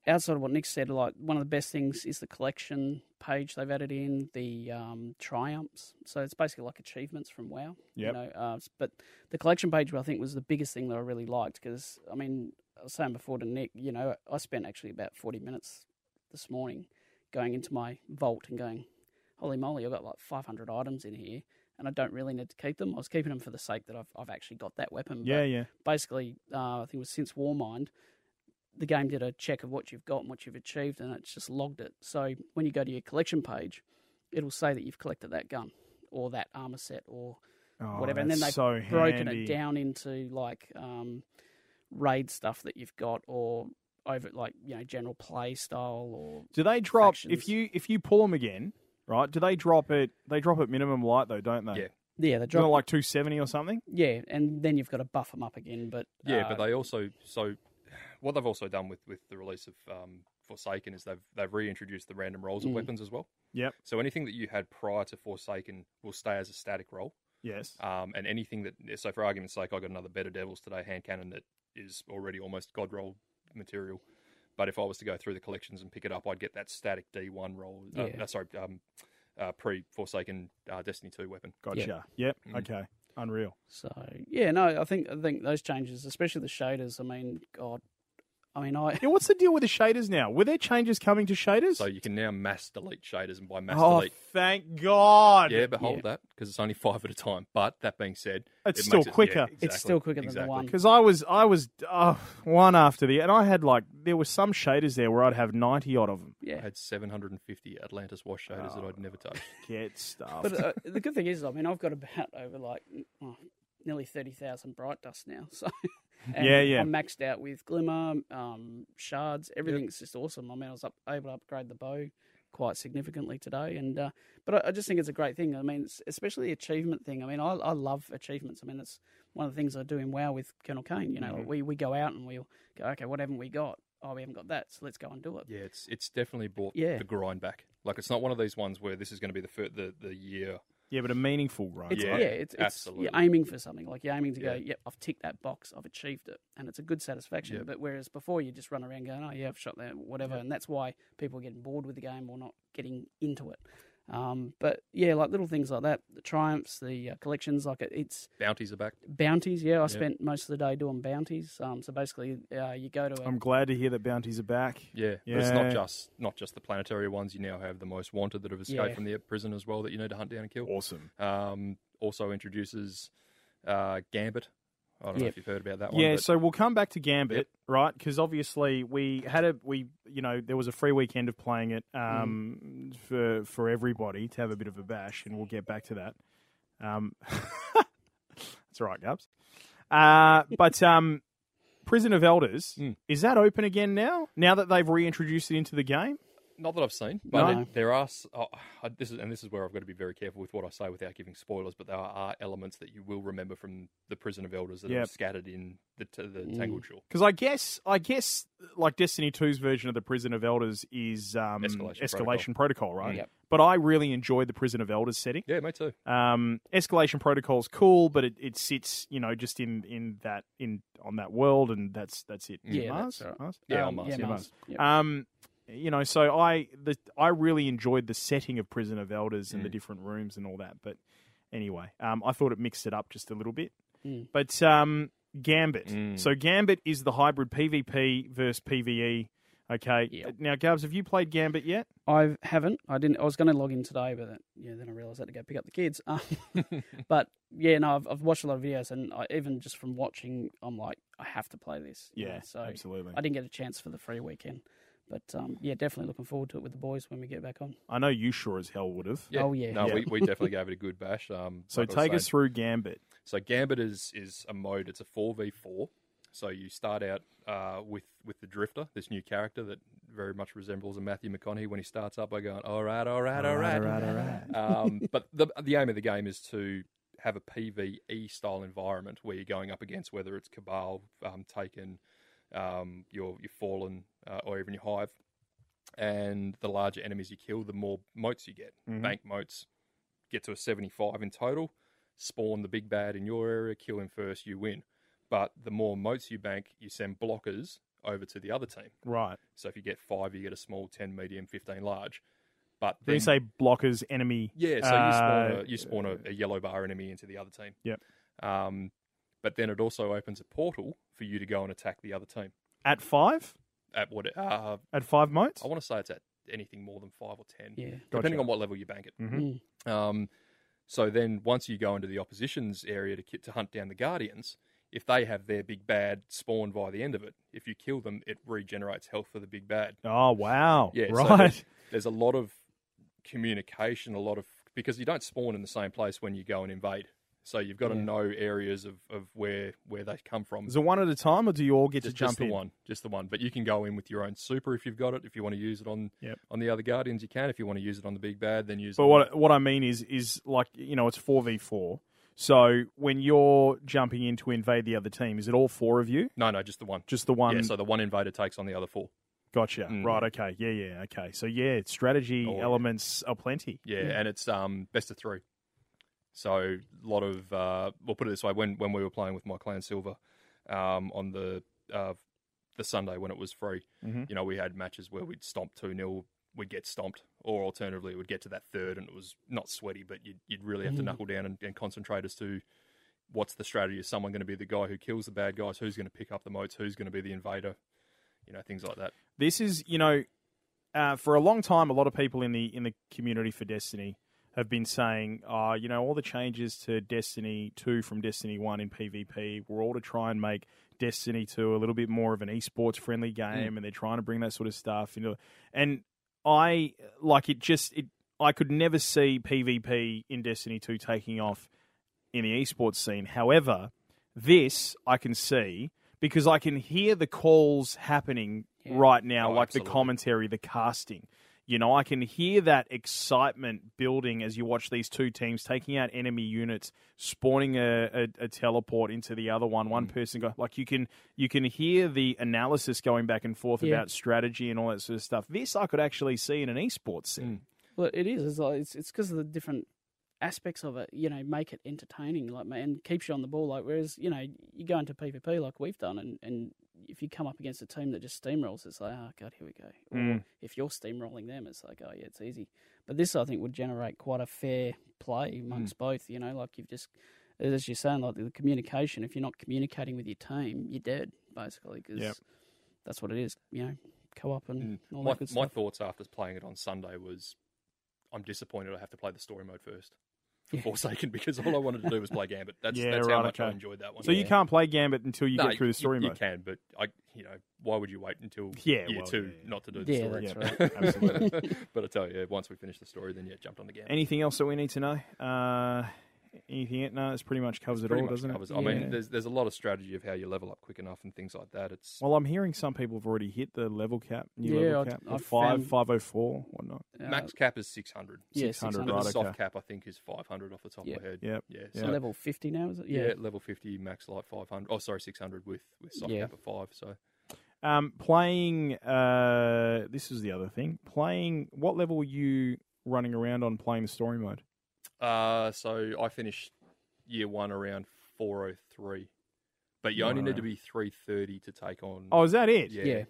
outside of what Nick said, like one of the best things is the collection page they've added in the um, triumphs. So it's basically like achievements from WoW. Yep. You know, uh, but the collection page, I think, was the biggest thing that I really liked because I mean, I was saying before to Nick, you know, I spent actually about forty minutes this morning going into my vault and going, holy moly, I've got like 500 items in here and I don't really need to keep them. I was keeping them for the sake that I've, I've actually got that weapon. Yeah, But yeah. basically, uh, I think it was since Warmind, the game did a check of what you've got and what you've achieved and it's just logged it. So when you go to your collection page, it'll say that you've collected that gun or that armor set or Oh, whatever. And then they've so broken handy. it down into like um, raid stuff that you've got or over like, you know, general play style or Do they drop if you if you pull them again? Right? Do they drop it? They drop at minimum light though, don't they? Yeah. yeah, the Isn't it drop like two seventy or something? Yeah, and then you've got to buff them up again. But Yeah, uh, but they also so what they've also done with, with the release of um, Forsaken is they've they've reintroduced the random rolls of Mm. weapons as well. Yep. So anything that you had prior to Forsaken will stay as a static roll. Yes. Um, and anything that so for argument's sake, I got another Better Devils today hand cannon that is already almost god roll material. But if I was to go through the collections and pick it up, I'd get that static D one roll. Uh, Yeah. uh, sorry, um, uh, pre Forsaken uh, Destiny two weapon. Gotcha. Yep. Mm. Okay. Unreal. So yeah, no, I think I think those changes, especially the shaders. I mean, God, I mean, I Yeah, what's the deal with the shaders now? Were there changes coming to shaders? So you can now mass delete shaders, and by mass oh, delete, thank God! yeah, but hold Yeah. that because it's only five at a time. But that being said, It's it still it- quicker. yeah, It's it's still quicker than exactly. the one. Because I was, I was oh, one after the, and I had like there were some shaders there where I'd have ninety odd of them. Yeah, I had 750 Atlantis wash shaders that I'd never touched. [laughs] Get stuff. But uh, the good thing is, I mean, I've got about over like oh, nearly thirty thousand bright dust now. [laughs] So and Yeah, yeah. I'm maxed out with glimmer, um, shards. Everything's just awesome. I mean, I was up, able to upgrade the bow quite significantly today, and uh, but I, I just think it's a great thing. I mean, it's, especially the achievement thing. I mean, I, I love achievements. I mean, it's one of the things I do in WoW with Colonel Kane. You know, like we we go out and we'll go, okay, what haven't we got? Oh, we haven't got that, so let's go and do it. Yeah, it's it's definitely brought Yeah. the grind back. Like it's not one of these ones where this is going to be the fir- the the year. Yeah, but a meaningful grind. It's, Yeah, yeah, it's, it's absolutely. you're aiming for something. Like you're aiming to go, Yeah. yep, I've ticked that box, I've achieved it, and it's a good satisfaction. Yeah. But whereas before you just run around going, oh yeah, I've shot that, whatever, and that's why people are getting bored with the game or not getting into it. Um, but yeah, like little things like that, the triumphs, the uh, collections, like it, it's Bounties are back. bounties. Yeah, I spent most of the day doing bounties. Um, so basically, uh, you go to a, I'm glad to hear that bounties are back. Yeah, but it's not just not just the planetary ones. You now have the most wanted that have escaped Yeah. from the prison as well that you need to hunt down and kill. Awesome. Um, also introduces uh, Gambit. I don't know if you've heard about that one. Yeah, but so we'll come back to Gambit, Yep. right? Because obviously we had a we you know there was a free weekend of playing it um, for for everybody to have a bit of a bash, and we'll get back to that. Um, [laughs] that's all right, Gubs. Uh, but um, Prison of Elders Mm. is that open again now? Now that they've reintroduced it into the game? Not that I've seen, but No. it- there are. Oh, I- this is and this is where I've got to be very careful with what I say without giving spoilers. But there are elements that you will remember from the Prison of Elders that are scattered in the t- the Mm. Tangled Shore. Because I guess I guess like Destiny 2's version of the Prison of Elders is um, Escalation Escalation Protocol, right? Yep. But I really enjoyed the Prison of Elders setting. Yeah, me too. Um, escalation protocol's cool, but it, it sits, you know, just in, in that in on that world, and that's that's it. Yeah, Mars, that's right. Mars? Yeah, um, on Mars, Yeah, yeah, Mars. Yep. Um, you know, so I the I really enjoyed the setting of Prison of Elders and the Mm. different rooms and all that. But anyway, um, I thought it mixed it up just a little bit. Mm. But um, Gambit. Mm. So Gambit is the hybrid PvP versus PvE. Okay. Yep. Now, Gabs, have you played Gambit yet? I haven't. I didn't. I was going to log in today, but then, yeah, then I realised I had to go pick up the kids. Um, [laughs] but yeah, no, I've, I've watched a lot of videos, and I, even just from watching, I'm like, I have to play this. Yeah, know, so absolutely. I didn't get a chance for the free weekend, but um, yeah, definitely looking forward to it with the boys when we get back on. I know you sure as hell would have. Yeah. Oh, yeah. No, Yeah. we, we definitely [laughs] gave it a good bash. Um, So like take us through Gambit. So Gambit is is a mode. It's a four v four. So you start out uh, with with the Drifter, this new character that very much resembles a Matthew McConaughey when he starts up by going, "All right, all right, all right." all right. um, but the the aim of the game is to have a PVE style environment where you're going up against whether it's Cabal, um, Taken, um, your your Fallen, uh, or even your Hive. And the larger enemies you kill, the more motes you get. Mhm. Bank motes get to a 75 in total. Spawn the big bad in your area, kill him first, you win. But the more motes you bank, you send blockers over to the other team. Right. So if you get five, you get a small, 10 medium, 15 large. But When you say blockers, enemy. yeah, so you spawn, uh, a, you spawn a, a yellow bar enemy into the other team. Yep. Um, but then it also opens a portal for you to go and attack the other team. At five? At what? Uh, At five motes? I want to say it's at anything more than five or ten, Yeah. depending Gotcha. on what level you bank it. Mhm. Mm. Um, so then once you go into the opposition's area to to hunt down the guardians, if they have their big bad spawn by the end of it, if you kill them, it regenerates health for the big bad. Oh, wow. Yeah, so right. there's, there's a lot of communication, a lot of because you don't spawn in the same place when you go and invade. So you've got to know areas of, of where where they come from. Is it one at a time, or do you all get just, to jump just the in? one, just the one. But you can go in with your own super if you've got it. If you want to use it on Yep. on the other guardians, you can. If you want to use it on the big bad, then use. But it on what what I mean is is like you know it's four v four. So when you're jumping in to invade the other team, is it all four of you? No, no, just the one. Just the one? Yeah, so the one invader takes on the other four. gotcha. Mm. Right. Okay. Yeah. Yeah. Okay. So yeah, strategy Oh, yeah. elements are plenty. Yeah, and it's um best of three. So a lot of uh, we'll put it this way: when when we were playing with my clan Silver, um, on the uh, the Sunday when it was free, Mhm. you know, we had matches where we'd stomp two 0 we'd get stomped, or alternatively, we'd get to that third, and it was not sweaty, but you'd you'd really have to Mhm. knuckle down and, and concentrate as to what's the strategy. Is someone going to be the guy who kills the bad guys? Who's going to pick up the motes? Who's going to be the invader? you know things like that. This is, you know, uh, for a long time, a lot of people in the in the community for Destiny have been saying, uh, you know, all the changes to Destiny 2 from Destiny 1 in PvP were all to try and make Destiny 2 a little bit more of an esports friendly game, and they're trying to bring that sort of stuff into. And I like it. Just it, I could never see PvP in Destiny 2 taking off in the esports scene. However, this I can see because I can hear the calls happening Yeah. right now, Oh, like the commentary, the casting. You know, I can hear that excitement building as you watch these two teams taking out enemy units, spawning a, a, a teleport into the other one. Mm. One person go like you can you can hear the analysis going back and forth Yeah. about strategy and all that sort of stuff. This I could actually see in an esports scene. Well, it is. It's like it's it's because of the different aspects of it. You know, make it entertaining, like and keeps you on the ball. Like whereas you know you go into PvP like we've done, and and if you come up against a team that just steamrolls, it's like oh god, here we go. Or Mm. if you're steamrolling them, it's like oh yeah, it's easy. But this I think would generate quite a fair play amongst both. You know, like you've just as you're saying, like the communication. If you're not communicating with your team, you're dead basically because Yep. that's what it is. You know, co-op and Mm. all My, that good my thoughts after playing it on Sunday was, I'm disappointed I have to play the story mode first. For Yeah. Forsaken, because all I wanted to do was play Gambit. That's, Yeah, that's right, how much I enjoyed that one. So you can't play Gambit until you No, get through the story you, mode. You can, but I, you know, why would you wait until [laughs] Yeah, year well, two yeah, yeah. not to do the Yeah, story? that's Yeah, [laughs] right. absolutely. but I tell you, once we finish the story, then yeah, jumped on the Gambit. Anything else that we need to know? Uh, anything? No, it's pretty much covers it Pretty all, much doesn't covers it? I Yeah. mean, there's there's a lot of strategy of how you level up quick enough and things like that. It's Well, I'm hearing some people have already hit the level cap, new Yeah, level I- cap, I the five, found- five oh four, whatnot. Uh, max cap is 600. yeah, 600, 600. But right, the soft okay. cap, I think, is 500 off the top Yeah. of my head. Yep. Yeah, Yeah. so level 50 now, is it? yeah. Yeah. level 50, max light 500. Oh, sorry, 600 with, with soft Yeah. cap of 5. So Um, playing, uh, this is the other thing. Playing, what level were you running around on playing the story mode? Uh, so I finished year one around 403. But you only need to be 330 to take on. Oh, is that it? yeah. Yeah.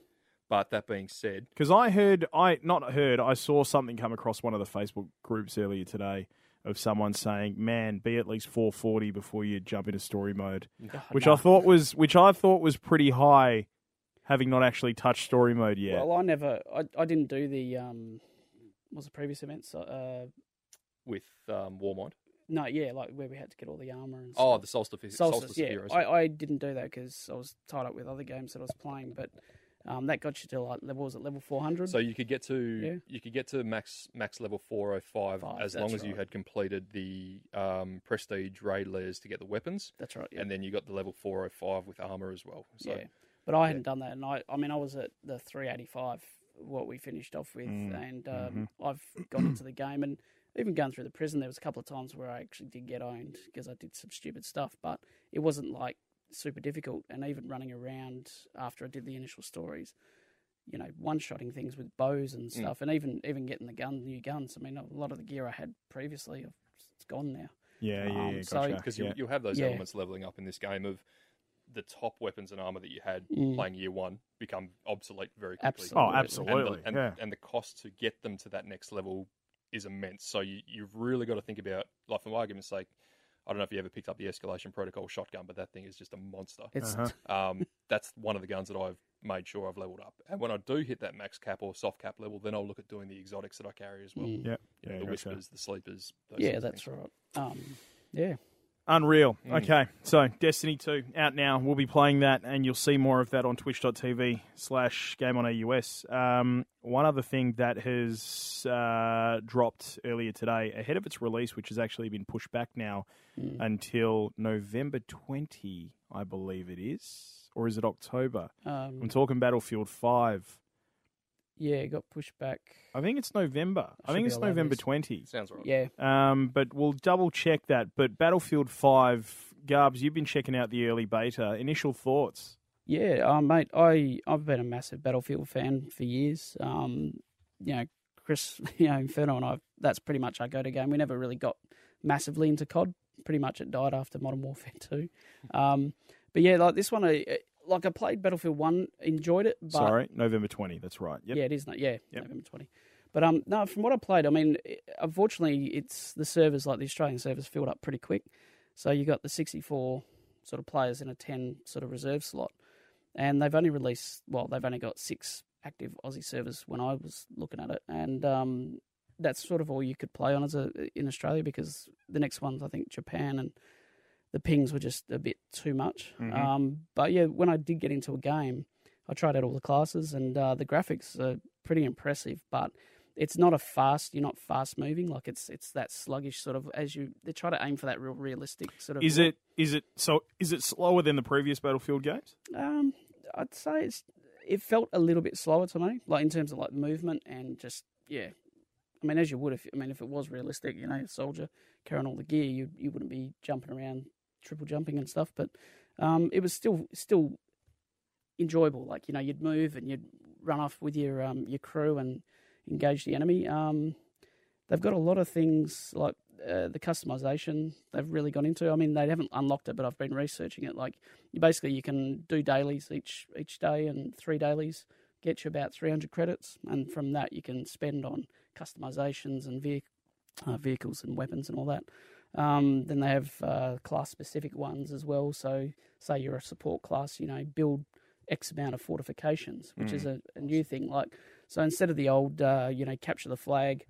But that being said, Because I heard, I not heard, I saw something come across one of the Facebook groups earlier today of someone saying, "Man, be at least 440 before you jump into story mode," which I thought was, which I thought was pretty high, having not actually touched story mode yet. Well, I never, I, I didn't do the, um, what was the previous events? Uh, with um, Warmind. no, yeah, like where we had to get all the armor and Oh, the Solstice, Solstice, Solstice yeah. Heroes. I, I didn't do that because I was tied up with other games that I was playing, but um, that got you to like level, was it level 400? So you could get to Yeah. you could get to max max level 405 as long as you had completed the um, prestige raid lairs to get the weapons, That's right, yeah. and then you got the level 405 with armor as well. So yeah. But I hadn't done that, and I, I mean, I was at the 385, what we finished off with, Mm, and um, mm-hmm. I've gone into the game, and even going through the prison, there was a couple of times where I actually did get owned because I did some stupid stuff, but it wasn't like super difficult, and even running around after I did the initial stories, you know, one-shotting things with bows Mm. and stuff, and even even getting the gun, new guns. I mean, a lot of the gear I had previously, it's gone now. yeah, yeah, um, yeah, so- gotcha. because yeah. you, you'll have those Yeah. elements leveling up in this game of the top weapons and armor that you had Mm. playing year one become obsolete very quickly. Absolutely. Oh, And the- absolutely, And, yeah. and the cost to get them to that next level is immense. So you, you've really got to think about, like for argument's sake, I don't know if you ever picked up the Escalation Protocol shotgun, but that thing is just a monster. It's Uh-huh. Um, that's one of the guns that I've made sure I've leveled up. And when I do hit that max cap or soft cap level, then I'll look at doing the exotics that I carry as well. Mm. Yep, You know, yeah, the gotcha. whispers, the sleepers. Those yeah, that's things. right. Um, yeah. Unreal. Mm. Okay, so Destiny 2 out now. We'll be playing that, and you'll see more of that on twitch.tv slash game on AUS. Um, one other thing that has uh, dropped earlier today, ahead of its release, which has actually been pushed back now Mm. until November 20, I believe it is. Or is it October? Um, I'm talking Battlefield 5. Yeah, it got pushed back. I think it's November. I think be it's a November these. 20. Sounds right. Yeah, Um, but we'll double check that. But Battlefield 5, Garbs, you've been checking out the early beta. Initial thoughts? yeah, um, mate. I I've been a massive Battlefield fan for years. Um, you know, Chris, [laughs] you know, Inferno and I. That's pretty much our go-to game. We never really got massively into COD. Pretty much, it died after Modern Warfare Two. [laughs] Um, but yeah, like this one, I, like I played Battlefield One, enjoyed it. But Sorry, November 20. That's right. Yep. Yeah, it is. no- Yeah, Yep. November twenty. But um, no, from what I played, I mean, unfortunately, it's the servers like the Australian servers filled up pretty quick. So you got the sixty-four sort of players in a ten sort of reserve slot, and they've only released well, they've only got six active Aussie servers when I was looking at it, and um, that's sort of all you could play on as a in Australia because the next ones I think Japan and the pings were just a bit too much. Mhm. Um, but yeah, when I did get into a game, I tried out all the classes, and uh, the graphics are pretty impressive, but. It's not a fast. You're not fast moving. Like it's it's that sluggish sort of as you they try to aim for that real realistic sort of. Is it is it so? Is it slower than the previous Battlefield games? Um, I'd say it's it felt a little bit slower to me, like in terms of like movement and just yeah. I mean, as you would if I mean if it was realistic, you know, a soldier carrying all the gear, you you wouldn't be jumping around, triple jumping and stuff. But um, it was still still enjoyable. Like you know, you'd move and you'd run off with your um your crew and engage the enemy. Um, they've got a lot of things like uh, the customization they've really gone into. I mean, they haven't unlocked it, but I've been researching it. Like, you basically you can do dailies each each day, and three dailies get you about 300 credits, and from that you can spend on customizations and vehic- uh, vehicles and weapons and all that. Um, then they have uh, class specific ones as well. So, say you're a support class, you know, build X amount of fortifications, which is a, a new thing. Like, so instead of the old, uh, you know, capture the flag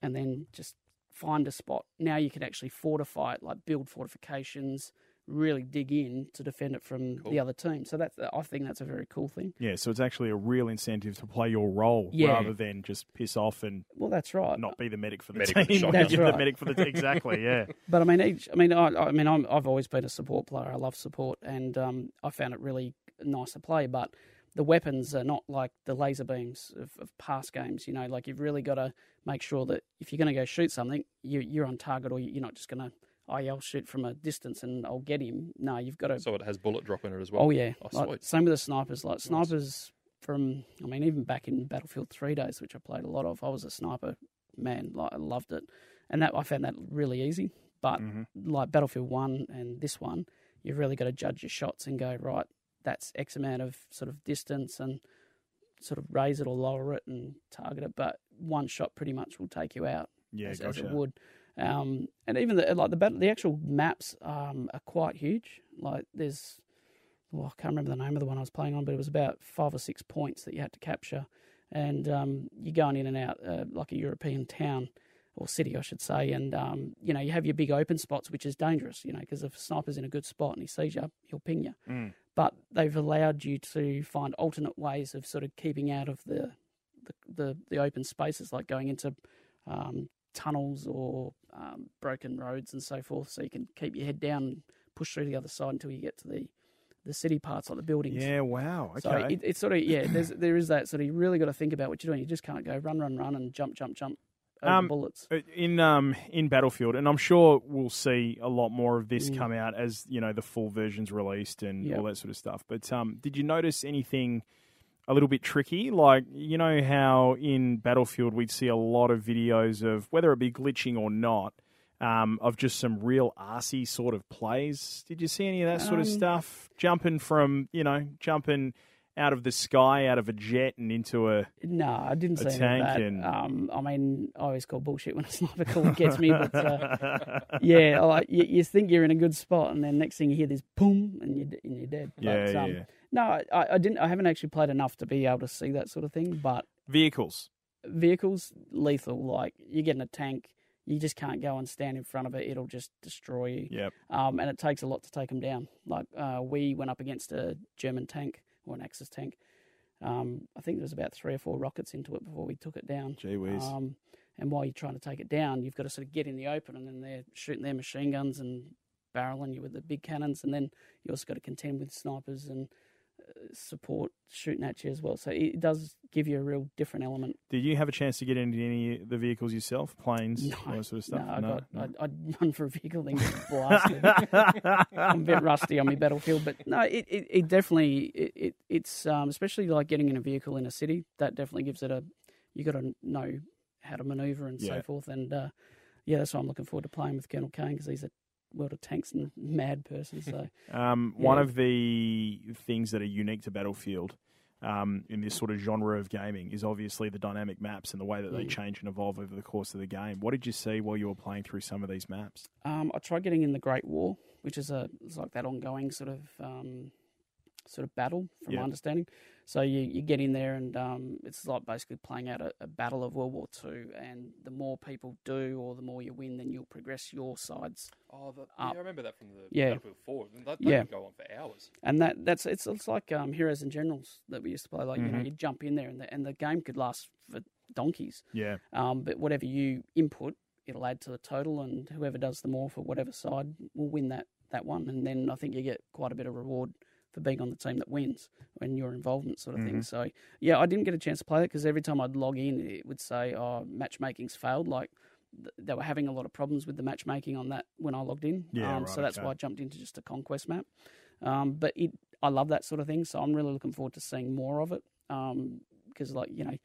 and then just find a spot, now you can actually fortify it, like build fortifications, really dig in to defend it from the other team. So that's, I think that's a very cool thing. Yeah, so it's actually a real incentive to play your role Yeah. rather than just piss off and Well, that's right. not be the medic for the Medic for the [laughs] team. That's right. the medic for the team. exactly. [laughs] Yeah. But I mean, each, I mean, I, I mean, I'm, I've always been a support player. I love support, and um, I found it really nice to play. But the weapons are not like the laser beams of, of past games. You know, like you've really got to make sure that if you're going to go shoot something, you, you're on target, or you're not just going to, oh, yeah, I'll shoot from a distance and I'll get him. No, you've got to. So it has bullet drop in it as well. Oh yeah, Oh, like, same with the snipers. Like snipers from, I mean, even back in Battlefield Three days, which I played a lot of, I was a sniper man. Like I loved it, and that I found that really easy. But Mm-hmm. like Battlefield One and this one, you've really got to judge your shots and go right. That's X amount of sort of distance and sort of raise it or lower it and target it. But one shot pretty much will take you out Yeah, as, as it would. Um, and even the like the the actual maps um, are quite huge. Like there's, well, I can't remember the name of the one I was playing on, but it was about five or six points that you had to capture, and um, you're going in and out uh, like a European town or city, I should say. And um, you know you have your big open spots, which is dangerous. You know because if a sniper's in a good spot and he sees you, he'll ping you. Mm. But they've allowed you to find alternate ways of sort of keeping out of the the, the, the open spaces, like going into um, tunnels or um, broken roads and so forth, so you can keep your head down and push through the other side until you get to the, the city parts, like the buildings. Yeah. Wow. Okay. So it, it's sort of yeah, there's there is that sort of you really got to think about what you're doing. You just can't go run, run, run, and jump, jump, jump over Um, bullets. Uh, in um in Battlefield, and I'm sure we'll see a lot more of this Mm. come out as you know the full version's released and Yep. all that sort of stuff. But um, did you notice anything a little bit tricky? Like you know how in Battlefield we'd see a lot of videos of whether it be glitching or not. Um, of just some real arsey sort of plays. Did you see any of that sort of Um, stuff? Jumping from, you know, jumping out of the sky, out of a jet, and into a No, I didn't see any of tank that. and- Um, I mean, I always call bullshit when a sniper call gets me, but uh, [laughs] yeah, like you, you think you're in a good spot, and then next thing you hear this boom, and you're and you're dead. But, yeah, um, yeah. No, I, I didn't. I haven't actually played enough to be able to see that sort of thing. But Vehicles. vehicles lethal. Like you get in a tank, you just can't go and stand in front of it. It'll just destroy you. Yep. Um, and it takes a lot to take them down. Like uh, we went up against a German tank or an Axis tank. Um, I think there was about three or four rockets into it before we took it down. Gee whiz. Um, and while you're trying to take it down, you've got to sort of get in the open, and then they're shooting their machine guns and barreling you with the big cannons, and then you also got to contend with snipers and support shooting at you as well. So it does give you a real different element. Did you have a chance to get into any of the vehicles yourself, planes, No, all that sort of stuff? No, I got, no? I'd, I'd [laughs] run for a vehicle, then get [laughs] blasted. [laughs] I'm a bit rusty on my battlefield, but no, it, it, it definitely it, it it's um, especially like getting in a vehicle in a city that definitely gives it a you got to know how to maneuver and Yeah. so forth, and uh, yeah, that's why I'm looking forward to playing with Colonel Kane because he's a world of tanks and mad person. So [laughs] Um, One of the things that are unique to Battlefield um, in this sort of genre of gaming is obviously the dynamic maps and the way that they Mm. change and evolve over the course of the game. What did you see while you were playing through some of these maps? um, I tried getting in the Great War, which is a it's like that ongoing sort of um, sort of battle, from Yeah. my understanding. So you, you get in there, and um, it's like basically playing out a, a battle of World War Two. And the more people do, or the more you win, then you'll progress your sides. Oh, the, yeah, I remember that from the Yeah. Battlefield 4. That, that Yeah. could go on for hours. And that that's it's it's like um, Heroes and Generals that we used to play. Like you know, Mhm. you jump in there, and the and the game could last for donkeys. Yeah. Um, but whatever you input, it'll add to the total, and whoever does the more for whatever side will win that, that one. And then I think you get quite a bit of reward for being on the team that wins and your involvement, sort of thing. So yeah, I didn't get a chance to play it because every time I'd log in, it would say, "Oh, matchmaking's failed." Like th- they were having a lot of problems with the matchmaking on that when I logged in. Yeah, um, right, so that's okay. why I jumped into just a conquest map. Um, but it, I love that sort of thing, so I'm really looking forward to seeing more of it. Because, like you know,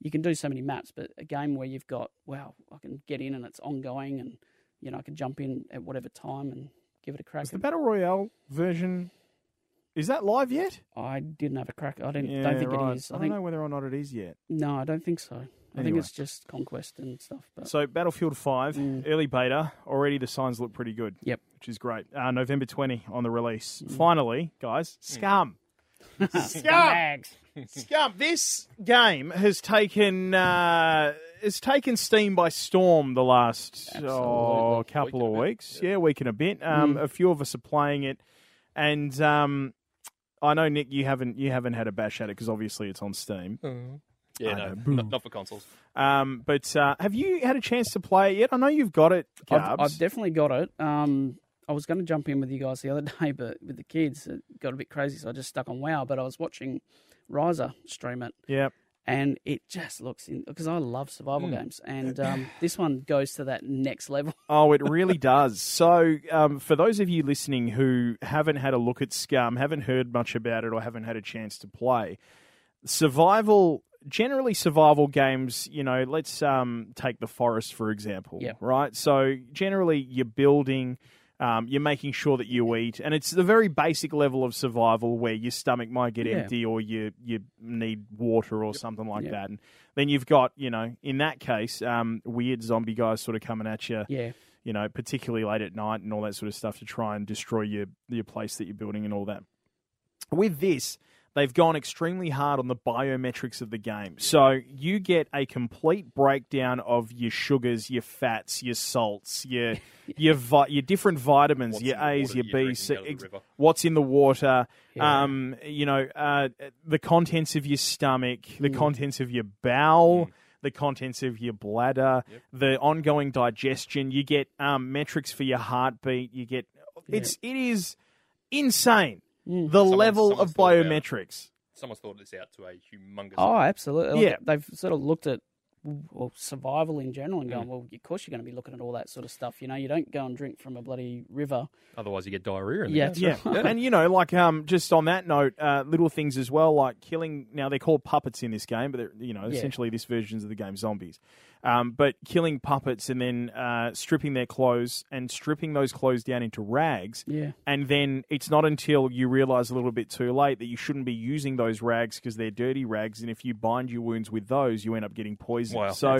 you can do so many maps, but a game where you've got wow, I can get in and it's ongoing, and you know I can jump in at whatever time and give it a crack. Is the battle royale version is that live yet? I didn't have a crack. I didn't, Yeah, don't think right. it is. I I, don't know whether or not it is yet. no, I don't think so. I think it's just conquest and stuff. But So Battlefield Five, Mm. early beta, already the signs look pretty good. Yep. which is great. Uh, November twenty on the release. Finally, guys, Scum. [laughs] Scum. Scum. This game has taken uh, has taken steam by storm the last oh, couple Week of and a bit, weeks. Yeah. week and a bit. Um, Mm. A few of us are playing it, and um, I know Nick, you haven't you haven't had a bash at it because obviously it's on Steam. Yeah, I no, not, not for consoles. Um, but uh, have you had a chance to play it yet? I know you've got it. I've, I've definitely got it. Um, I was going to jump in with you guys the other [laughs] day, but with the kids, it got a bit crazy, so I just stuck on WoW. But I was watching Riser stream it, yeah. And it just looks in because I love survival Hmm. games, and um, this one goes to that next level. [laughs] Oh, it really does. So, um, for those of you listening who haven't had a look at Scum, haven't heard much about it, or haven't had a chance to play, survival, generally survival games, you know, let's um, take The Forest, for example, Yep. right? So, generally, you're building. Um, you're making sure that you eat, and it's the very basic level of survival where your stomach might get Yeah. empty, or you you need water or something like Yep. that. And then you've got, you know, in that case, um, weird zombie guys sort of coming at you Yeah, you know, particularly late at night and all that sort of stuff to try and destroy your your place that you're building and all that. With this, they've gone extremely hard on the biometrics of the game. So you get a complete breakdown of your sugars, your fats, your salts, your [laughs] your vi- your different vitamins, What's your A's, your B's, drinking out of the ex- what's in the water, Yeah. um, you know, uh, the contents of your stomach, the Mm. contents of your bowel, the contents of your bladder, the ongoing digestion. You get um, metrics for your heartbeat. You get it's it is insane Mm. the Someone's- level of thought about biometrics. Someone's thought this out to a humongous. Oh, absolutely. Like, Yeah. They've sort of looked at well, survival in general and Mm. going, well, of course you're going to be looking at all that sort of stuff. You know, you don't go and drink from a bloody river. Otherwise, you get diarrhea. In the Yeah, game. Yeah, right. and you know, like um, just on that note, uh, little things as well, like killing. Now they're called puppets in this game, but they're you know Yeah. essentially this versions of the game zombies. Um, but killing puppets and then uh, stripping their clothes and stripping those clothes down into rags. Yeah. And then it's not until you realize a little bit too late that you shouldn't be using those rags because they're dirty rags, and if you bind your wounds with those, you end up getting poisoned. Wow. so,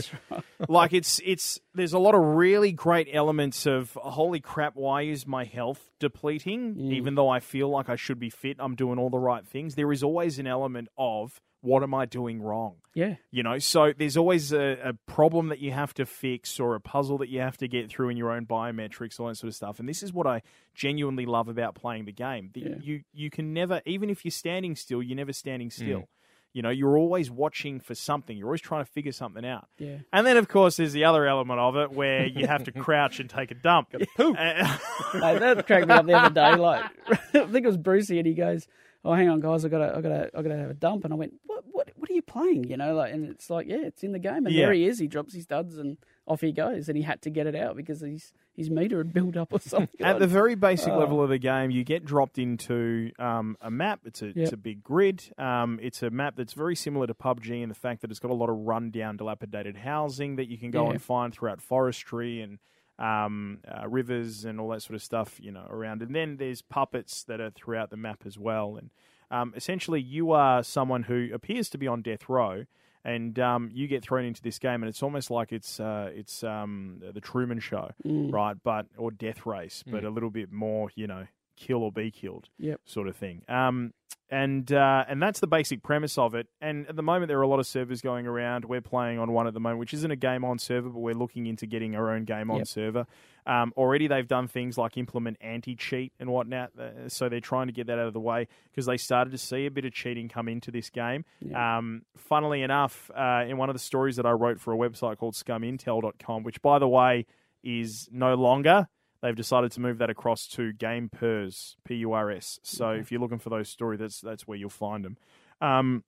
like it's it's there's a lot of really great elements of holy crap, why is my health depleting? Mm. Even though I feel like I should be fit, I'm doing all the right things. There is always an element of what am I doing wrong? Yeah. You know, so there's always a, a problem that you have to fix or a puzzle that you have to get through in your own biometrics, all that sort of stuff. And this is what I genuinely love about playing the game. The- Yeah. You you can never, even if you're standing still, you're never standing still. Mm. You know, you're always watching for something. You're always trying to figure something out. Yeah. And then, of course, there's the other element of it where you have to [laughs] crouch and take a dump. Poo. Like, [laughs] that cracked me up the other day. Like, [laughs] I think it was Brucey, and he goes, "Oh, hang on, guys, I gotta, I gotta, I gotta have a dump." And I went, "What, what, what are you playing?" You know, like, and it's like, yeah, it's in the game, and Yeah. there he is. He drops his duds and off he goes, and he had to get it out because his his meter had built up or [laughs] something. At the very basic Oh. level of the game, you get dropped into um, a map. It's a it's a big grid. Um, it's a map that's very similar to PUBG in the fact that it's got a lot of rundown, dilapidated housing that you can go Yeah. and find throughout forestry and um, uh, rivers and all that sort of stuff. You know, around. And then there's puppets that are throughout the map as well. And um, essentially, you are someone who appears to be on death row. And um, you get thrown into this game, and it's almost like it's uh, it's um, the Truman Show, Mm. right? But or Death Race, but a little bit more, you know, kill or be killed Yep. sort of thing. Um, and uh, and that's the basic premise of it. And at the moment, there are a lot of servers going around. We're playing on one at the moment, which isn't a game on server, but we're looking into getting our own game on Yep. server. Um, already, they've done things like implement anti cheat and whatnot. Uh, so they're trying to get that out of the way because they started to see a bit of cheating come into this game. Um, funnily enough, uh, in one of the stories that I wrote for a website called scumintel.com, which by the way is no longer. They've decided to move that across to Game Purs, P U R S. So if you're looking for those stories, that's that's where you'll find them. Um,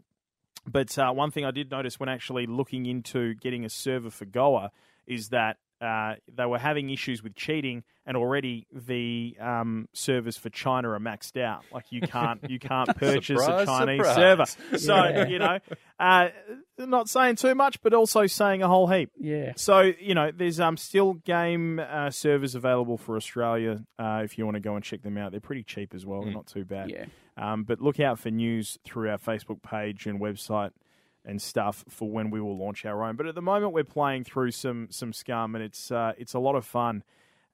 but uh, one thing I did notice when actually looking into getting a server for Goa is that uh, they were having issues with cheating, and already the um, servers for China are maxed out. Like you can't you can't [laughs] purchase a Chinese surprise. server. So Yeah. you know, uh, not saying too much, but also saying a whole heap. Yeah. So you know, there's um still game uh, servers available for Australia uh, if you want to go and check them out. They're pretty cheap as well. They're not too bad. Yeah. Um, but look out for news through our Facebook page and website and stuff for when we will launch our own. But at the moment, we're playing through some some scum, and it's uh, it's a lot of fun.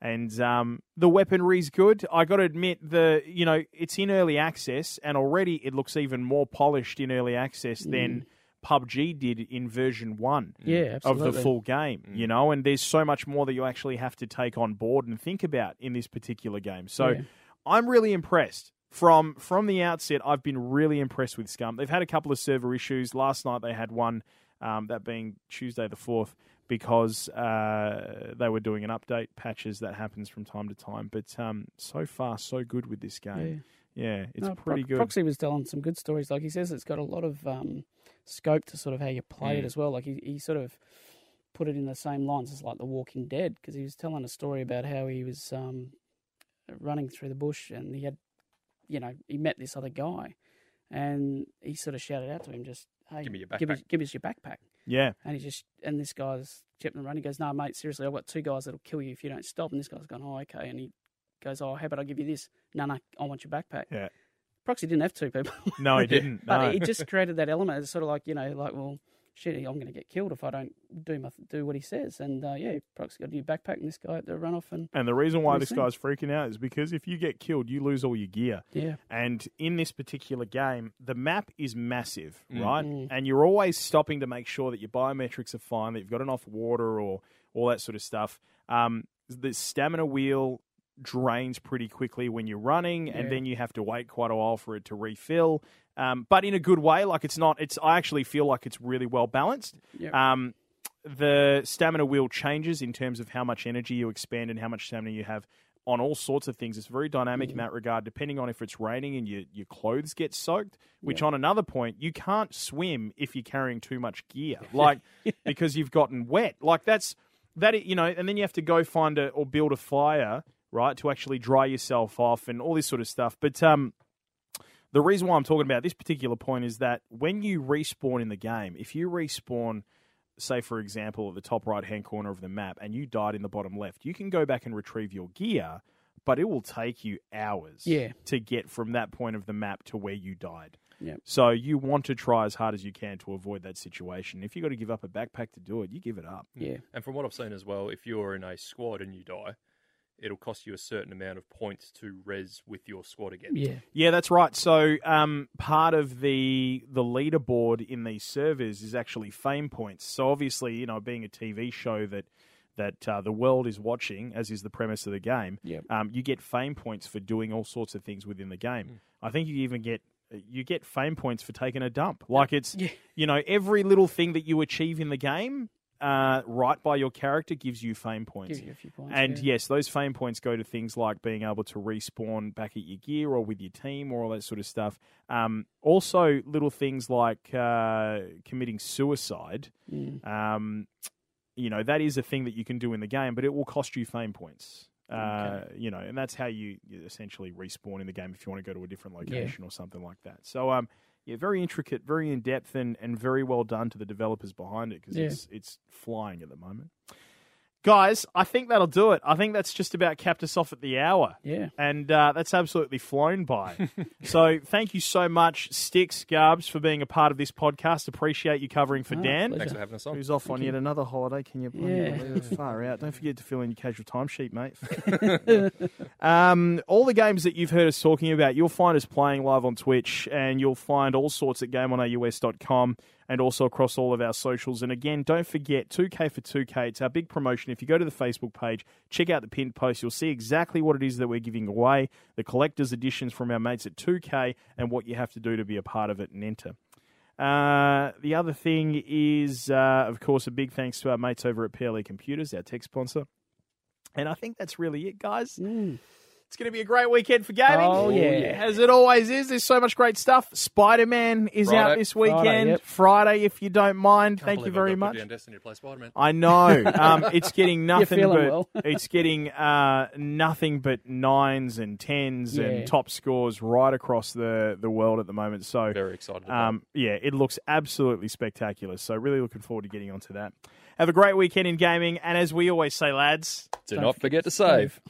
And um, the weaponry's good. I got to admit, the you know it's in early access, and already it looks even more polished in early access than PUBG did in version one Yeah, of the full game, you know, and there's so much more that you actually have to take on board and think about in this particular game. So Yeah. I'm really impressed. From from the outset, I've been really impressed with Scum. They've had a couple of server issues. Last night they had one, um, that being Tuesday the fourth, because uh, they were doing an update patches that happens from time to time. But um, so far, so good with this game. Yeah, it's No, pretty Pro- good. Proxy was telling some good stories. Like he says, it's got a lot of um, scope to sort of how you play Mm. it as well. Like he, he sort of put it in the same lines as like The Walking Dead because he was telling a story about how he was um, running through the bush and he had, you know, he met this other guy and he sort of shouted out to him, just, hey, Give me your give, us, backpack." give us your backpack. yeah, And he just, and this guy's kept him running. He goes, no, mate, seriously, I've got two guys that'll kill you if you don't stop. And this guy's going, oh, okay. And he goes, oh, how about I give you this? No, no, I want your backpack. yeah. Proxy didn't have two people. No, he [laughs] didn't. but No. he just created that element. It's sort of like, you know, like, well, shit, I'm going to get killed if I don't do my, do what he says. And uh, yeah, Proxy got a new backpack and this guy had to run off and, And the reason why this you guy's freaking out is because if you get killed, you lose all your gear. yeah. And in this particular game, the map is massive, right? Mm. And you're always stopping to make sure that your biometrics are fine, that you've got enough water or all that sort of stuff. Um, the stamina wheel drains pretty quickly when you're running, and then you have to wait quite a while for it to refill. Um, but in a good way, like it's not. It's I actually feel like it's really well balanced. Yep. Um, the stamina wheel changes in terms of how much energy you expend and how much stamina you have on all sorts of things. It's very dynamic in that regard, depending on if it's raining and your, your clothes get soaked, which on another point, you can't swim if you're carrying too much gear, [laughs] like because you've gotten wet. Like that's that, you know, and then you have to go find a or build a fire, right, to actually dry yourself off and all this sort of stuff. But, um, the reason why I'm talking about this particular point is that when you respawn in the game, if you respawn, say for example, at the top right hand corner of the map and you died in the bottom left, you can go back and retrieve your gear, but it will take you hours Yeah. to get from that point of the map to where you died. Yep. So you want to try as hard as you can to avoid that situation. If you've got to give up a backpack to do it, you give it up. Yeah. And from what I've seen as well, if you're in a squad and you die, it'll cost you a certain amount of points to res with your squad again. Yeah. Yeah, that's right. So um, part of the the leaderboard in these servers is actually fame points. So obviously, you know, being a TV show that that uh, the world is watching, as is the premise of the game, Yep. um, you get fame points for doing all sorts of things within the game. I think you even get you get fame points for taking a dump. Like it's Yeah. you know every little thing that you achieve in the game. Uh, right by your character gives you fame points. Give you a few points. And yeah. yes, those fame points go to things like being able to respawn back at your gear or with your team or all that sort of stuff. Um, also, little things like uh, committing suicide. Mm. Um, you know, that is a thing that you can do in the game, but it will cost you fame points. Uh, you know, and that's how you, you essentially respawn in the game if you want to go to a different location or something like that. So, um, yeah, very intricate, very in depth, and, and very well done to the developers behind it because Yeah. it's it's flying at the moment. Guys, I think that'll do it. I think that's just about capped us off at the hour. Yeah. And uh, that's absolutely flown by. [laughs] so thank you so much, Stix, Garbs, for being a part of this podcast. Appreciate you covering for Oh, Dan. pleasure. Thanks for having us on. Who's off on yet another holiday? Can you bloody Yeah. it? [laughs] Far out. Don't forget to fill in your casual timesheet, mate. [laughs] um, all the games that you've heard us talking about, you'll find us playing live on Twitch, and you'll find all sorts at gameonaus.com and also across all of our socials. And again, don't forget 2K for 2K. It's our big promotion. If you go to the Facebook page, check out the pinned post, you'll see exactly what it is that we're giving away, the collector's editions from our mates at 2K, and what you have to do to be a part of it and enter. Uh, the other thing is, uh, of course, a big thanks to our mates over at PLE Computers, our tech sponsor. And I think that's really it, guys. It's going to be a great weekend for gaming. Oh, yeah. As it always is. There's so much great stuff. Spider Man is out this weekend. Friday, Friday, if you don't mind. Can't Thank you believe I very much. Destiny to play Spider-Man. I know. [laughs] Um, it's getting [laughs] nothing feeling but well. [laughs] it's getting uh, nothing but nines and tens Yeah. and top scores right across the, the world at the moment. So Very excited um, yeah, it looks absolutely spectacular. So really looking forward to getting onto that. Have a great weekend in gaming, and as we always say, lads, Do not forget to save.